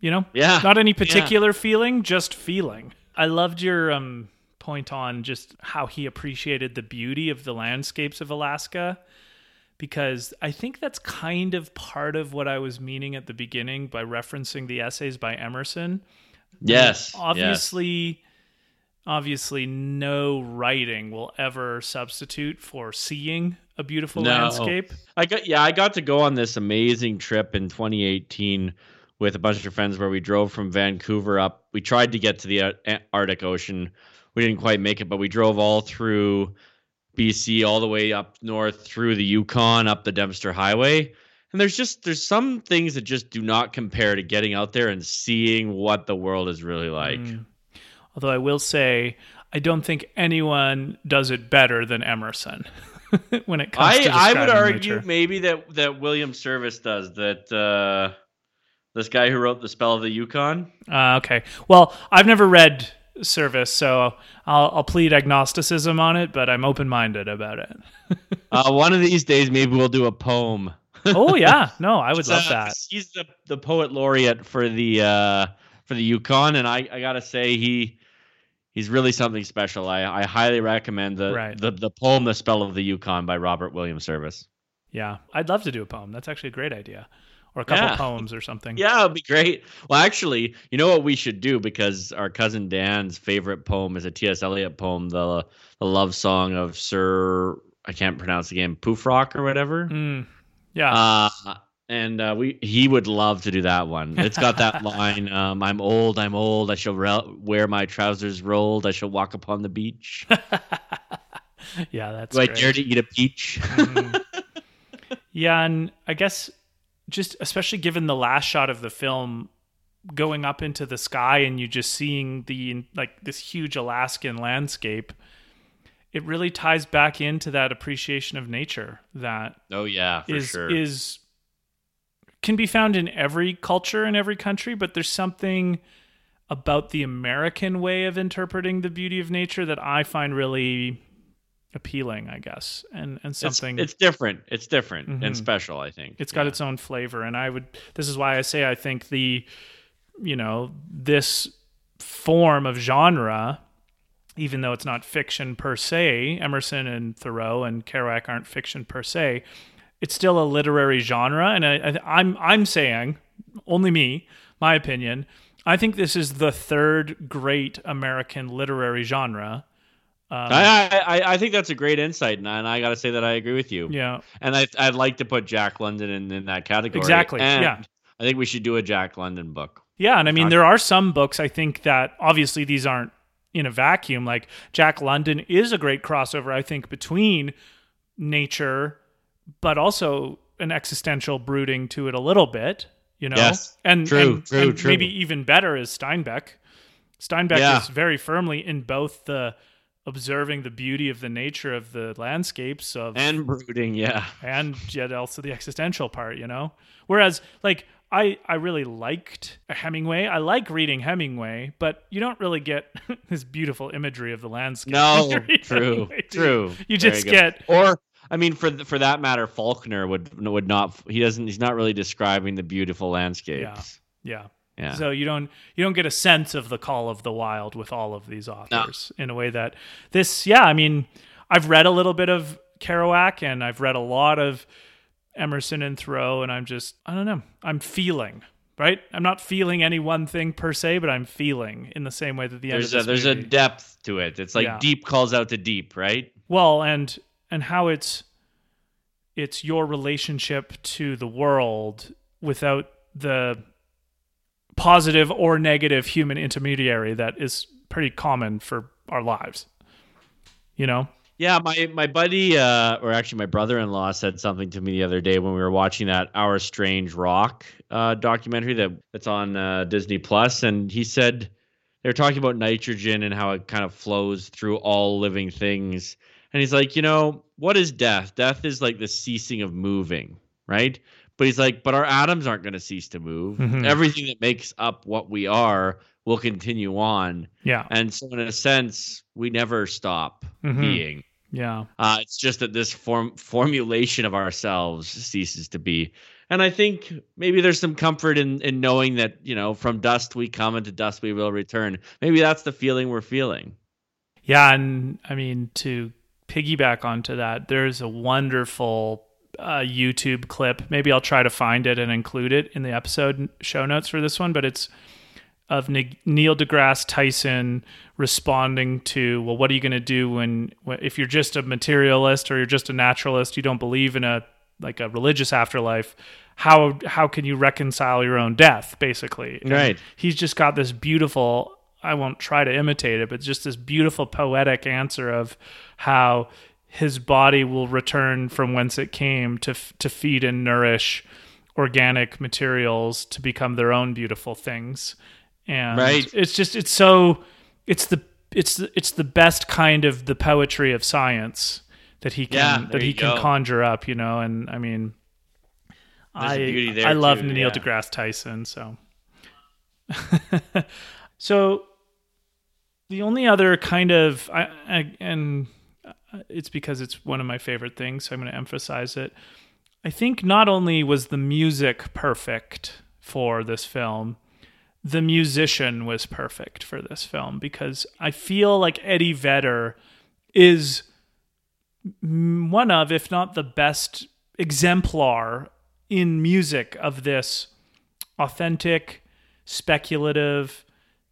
You know, Yeah. not any yeah. particular feeling, just feeling. I loved your um point on just how he appreciated the beauty of the landscapes of Alaska because I think that's kind of part of what I was meaning at the beginning by referencing the essays by Emerson Yes. yes. obviously obviously no writing will ever substitute for seeing a beautiful No. landscape I got yeah, I got to go on this amazing trip in 2018 with a bunch of friends where we drove from Vancouver up. We tried to get to the Ar- Arctic Ocean. We didn't quite make it, but we drove all through BC all the way up north through the Yukon up the Dempster Highway. And there's just there's some things that just do not compare to getting out there and seeing what the world is really like. Mm. Although i will say i don't think anyone does it better than emerson when it comes I to I would argue nature. maybe that that William Service does that. Uh, this guy who wrote the Spell of the Yukon. Uh, okay well i've never read service so I'll, I'll plead agnosticism on it but i'm open-minded about it Uh, one of these days, maybe we'll do a poem. oh yeah no i would It's, love uh, that He's the, the poet laureate for the uh, for the Yukon, and I, I gotta say he he's really something special. I, I highly recommend the, Right. the the poem "The Spell of the Yukon" by Robert William Service. yeah i'd love to do a poem that's actually a great idea or a couple Yeah. poems or something Yeah, it'd be great. Well, actually, you know what we should do because our cousin Dan's favorite poem is a T.S. Eliot poem, the the love song of Sir I can't pronounce the name Poofrock or whatever. Mm, yeah Uh, and uh, we he would love to do that one. It's got that line: um, "I'm old, I'm old. I shall re- wear my trousers rolled. I shall walk upon the beach. yeah that's Do I great. dare to eat a peach?" Mhm. yeah, and I guess just especially given the last shot of the film going up into the sky and you just seeing the like this huge Alaskan landscape, it really ties back into that appreciation of nature that oh yeah, for is sure. is can be found in every culture in every country, but there's something about the American way of interpreting the beauty of nature that I find really appealing, I guess, and and something It's, it's different. It's different Mhm. and special. I think it's got its own flavor and i would this is why i say i think the you know this form of genre even though it's not fiction per se emerson and thoreau and kerouac aren't fiction per se it's still a literary genre and I, I, i'm i'm saying only me my opinion i think this is the third great american literary genre um, I, I I think that's a great insight, and I, and I got to say that I agree with you. yeah And I I'd like to put Jack London in, in that category. Exactly, And yeah. I think we should do a Jack London book. Yeah, and I mean there are some books I think that obviously these aren't in a vacuum. Like Jack London is a great crossover, I think, between nature, but also an existential brooding to it a little bit. You know, Yes, and true, and- true, and true. maybe even better is Steinbeck. Steinbeck Yeah. is very firmly in both the observing the beauty of the nature of the landscapes of And brooding, yeah. and yet also the existential part, you know. Whereas, like, I I really liked Hemingway. I like reading Hemingway, but you don't really get this beautiful imagery of the landscape. No, true, Hemingway, true. You just get Or I mean, for for that matter, Faulkner would would not. He doesn't. He's not really describing the beautiful landscapes. yeah. Yeah. So you don't you don't get a sense of the call of the wild with all of these authors in a way that this yeah, I mean, I've read a little bit of Kerouac and I've read a lot of Emerson and Thoreau and I'm just I don't know. I'm feeling, right? I'm not feeling any one thing per se, but I'm feeling in the same way that the there's end a there's a depth to it. It's like Yeah. deep calls out to deep, right? well and and how it's it's your relationship to the world without the positive or negative human intermediary that is pretty common for our lives you know? Yeah, my my buddy, uh, or actually my brother-in-law, said something to me the other day when we were watching that Our Strange Rock uh, documentary that that's on uh, Disney Plus, and he said they were talking about nitrogen and how it kind of flows through all living things, and he's like, you know, what is death? Death is like the ceasing of moving, right? But he's like, but our atoms aren't going to cease to move. Mhm. Everything that makes up what we are will continue on, yeah and so in a sense, we never stop Mhm. being. yeah Uh, it's just that this form formulation of ourselves ceases to be. And I think maybe there's some comfort in, in knowing that, you know, from dust we come and to dust we will return. Maybe that's the feeling we're feeling. yeah and i mean to piggyback onto that there's a wonderful uh, youtube clip maybe i'll try to find it and include it in the episode show notes for this one but it's of Neil deGrasse Tyson responding to, well, what are you going to do when, if you're just a materialist or you're just a naturalist, you don't believe in a like a religious afterlife, how how can you reconcile your own death, basically? And Right. He's just got this beautiful. I won't try to imitate it, but just this beautiful poetic answer of how his body will return from whence it came to to feed and nourish organic materials to become their own beautiful things and Right. it's just it's so it's the it's the, it's the best kind of the poetry of science that he can Yeah, that he can go. conjure up you know and i mean There's I beauty there I love too, Neil yeah. deGrasse Tyson so so the only other kind of I, I and uh, it's because it's one of my favorite things so I'm going to emphasize it. I think not only was the music perfect for this film, the musician was perfect for this film because I feel like Eddie Vedder is one of, if not the best exemplar in music of this authentic, speculative,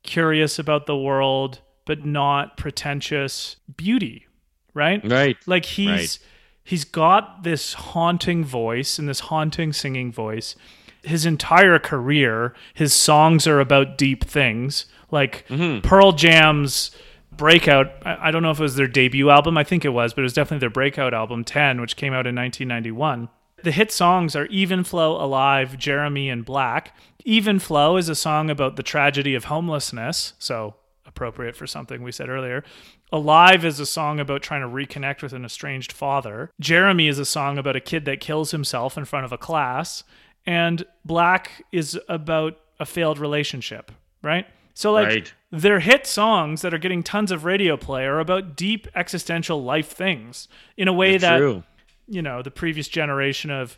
curious about the world, but not pretentious beauty, right? Right. Like he's Right. he's got this haunting voice and this haunting singing voice. His entire career, his songs are about deep things. Like mm-hmm. Pearl Jam's breakout, I, I don't know if it was their debut album, I think it was, but it was definitely their breakout album 10, which came out in 1991. The hit songs are Even Flow, Alive, Jeremy, and Black. Even Flow is a song about the tragedy of homelessness, so appropriate for something we said earlier. Alive is a song about trying to reconnect with an estranged father. Jeremy is a song about a kid that kills himself in front of a class. And Black is about a failed relationship, right? So like Right. their hit songs that are getting tons of radio play are about deep existential life things in a way that True. you know the previous generation of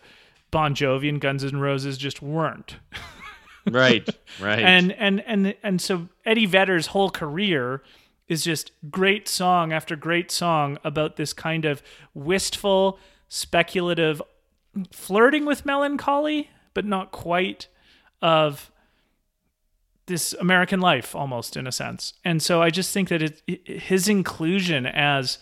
Bon Jovi and Guns N' Roses just weren't. Right. Right. And and and and so Eddie Vedder's whole career is just great song after great song about this kind of wistful, speculative flirting with melancholy, but not quite of this American life almost in a sense. And so I just think that it, it- his inclusion as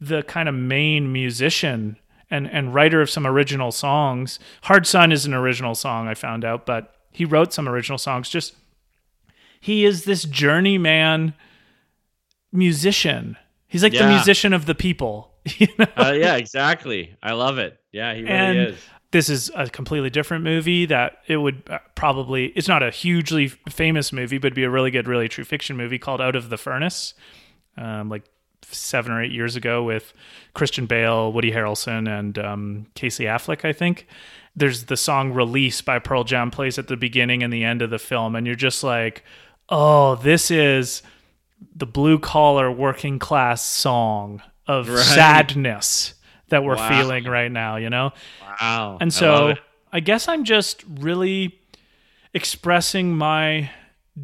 the kind of main musician and, and writer of some original songs. Hard Sun is an original song, I found out, but he wrote some original songs. Just he is this journeyman musician. He's like the musician of the people. You know? uh, yeah, exactly. I love it. Yeah, he really and is. this is a completely different movie that it would uh, probably it's not a hugely famous movie but it'd be a really good really true fiction movie called out of the furnace um, like seven or eight years ago with christian bale woody harrelson and um, casey affleck i think there's the song release by pearl jam plays at the beginning and the end of the film and you're just like oh this is the blue collar working class song of Right. sadness that we're Wow. feeling right now you know Wow. and so it. I guess I'm just really expressing my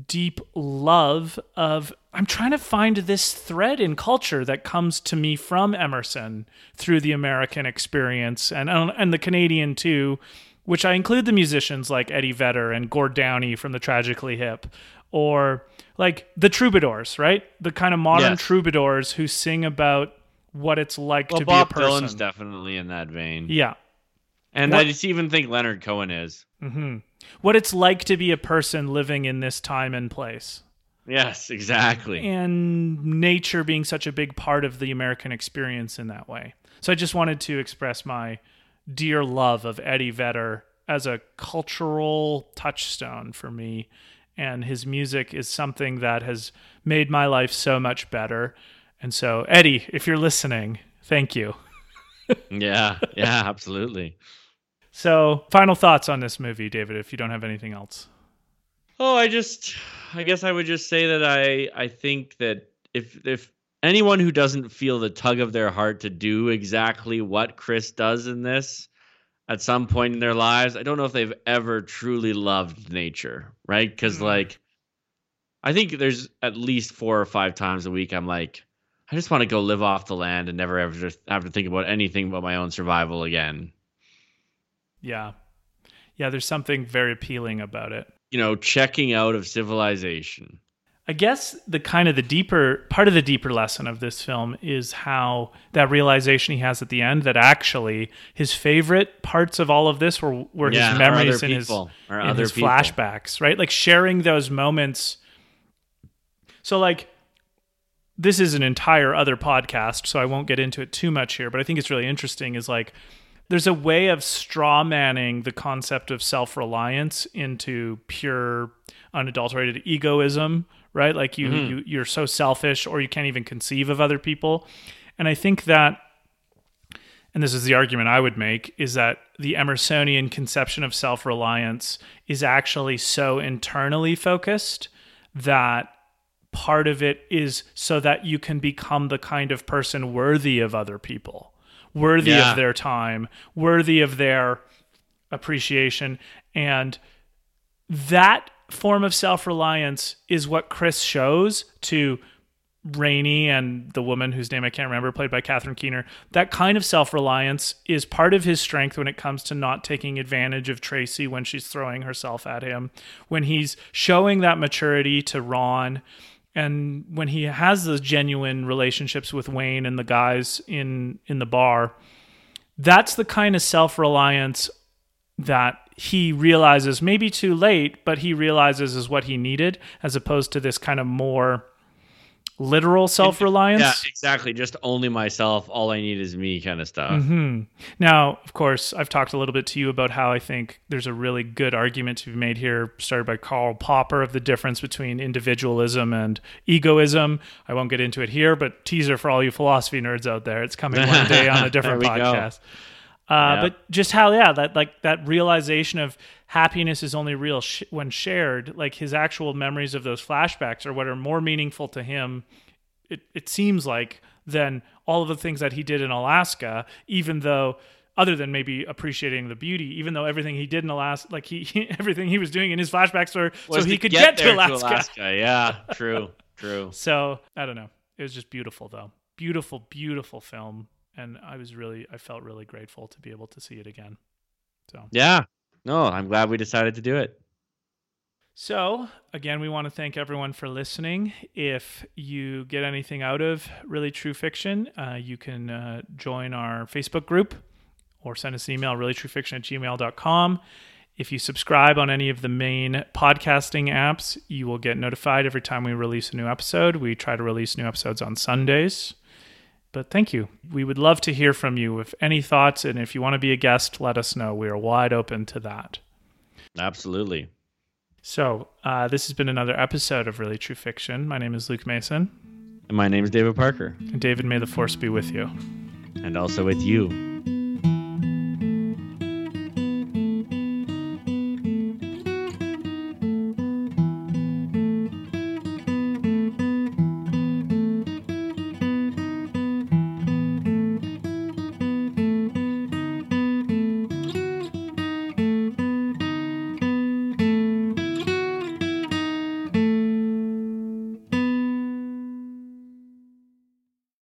deep love of I'm trying to find this thread in culture that comes to me from Emerson through the American experience and and the Canadian too, which I include the musicians like Eddie Vedder and Gord Downie from the Tragically Hip or like the troubadours, right? The kind of modern Yes. troubadours who sing about what it's like well, to Bob be a person. Dylan's definitely in that vein. yeah. And What- I just even think Leonard Cohen is. Mm-hmm. what it's like to be a person living in this time and place Yes, exactly. and nature being such a big part of the american experience in that way. So i just wanted to express my dear love of eddie vedder as a cultural touchstone for me. And his music is something that has made my life so much better. And so eddie if you're listening thank you. Yeah, yeah, absolutely. so final thoughts on this movie david if you don't have anything else Oh, I just I guess I would just say that I I think that if if anyone who doesn't feel the tug of their heart to do exactly what Chris does in this at some point in their lives, I don't know if they've ever truly loved nature, right? Cuz Mhm. like I think there's at least 4 or 5 times a week I'm like I just want to go live off the land and never ever just have to think about anything but my own survival again. Yeah. Yeah, there's something very appealing about it. You know, checking out of civilization. I guess the kind of the deeper part of the deeper lesson of this film is how that realization he has at the end that actually his favorite parts of all of this were were Yeah, his memories and his his people. flashbacks, right? Like sharing those moments. So like this is an entire other podcast, so I won't get into it too much here, but I think it's really interesting is like there's a way of straw manning the concept of self reliance into pure unadulterated egoism, right? Like you, mm-hmm. you you're so selfish or you can't even conceive of other people. And I think that and this is the argument I would make, is that the Emersonian conception of self reliance is actually so internally focused that part of it is so that you can become the kind of person worthy of other people, worthy Yeah. of their time, worthy of their appreciation. And that form of self reliance is what Chris shows to Rainey and the woman whose name I can't remember, played by Catherine Keener, that kind of self reliance is part of his strength when it comes to not taking advantage of Tracy when she's throwing herself at him, when he's showing that maturity to Ron, and when he has those genuine relationships with Wayne and the guys in in the bar. That's the kind of self reliance that he realizes maybe too late, but he realizes is what he needed, as opposed to this kind of more literal self reliance. Yeah, exactly. Just only myself. All I need is me kind of stuff. hmm Now, of course, I've talked a little bit to you about how I think there's a really good argument to be made here, started by Karl Popper, of the difference between individualism and egoism. I won't get into it here, but teaser for all you philosophy nerds out there. It's coming one day on a different There we go. podcast. Uh, Yeah. But just how, yeah, that like that realization of happiness is only real sh- when shared. Like his actual memories of those flashbacks are what are more meaningful to him. It it seems like than all of the things that he did in Alaska, even though. Other than maybe appreciating the beauty, even though everything he did in Alaska, like he, everything he was doing in his flashbacks were so he could get, to there Alaska. Yeah, true, true. So I don't know. It was just beautiful though. Beautiful, beautiful film. And I was really I felt really grateful to be able to see it again. So Yeah. No, I'm glad we decided to do it. So, again, we want to thank everyone for listening. If you get anything out of Really True Fiction, uh, you can uh, join our Facebook group or send us an email, reallytruefiction at gmail.com. If you subscribe on any of the main podcasting apps, you will get notified every time we release a new episode. We try to release new episodes on Sundays. But thank you. We would love to hear from you. If any thoughts and if you want to be a guest, let us know. We are wide open to that. Absolutely. So, uh, this has been another episode of Really True Fiction. My name is Luke Mason. And my name is David Parker. And David, may the force be with you. And also with you.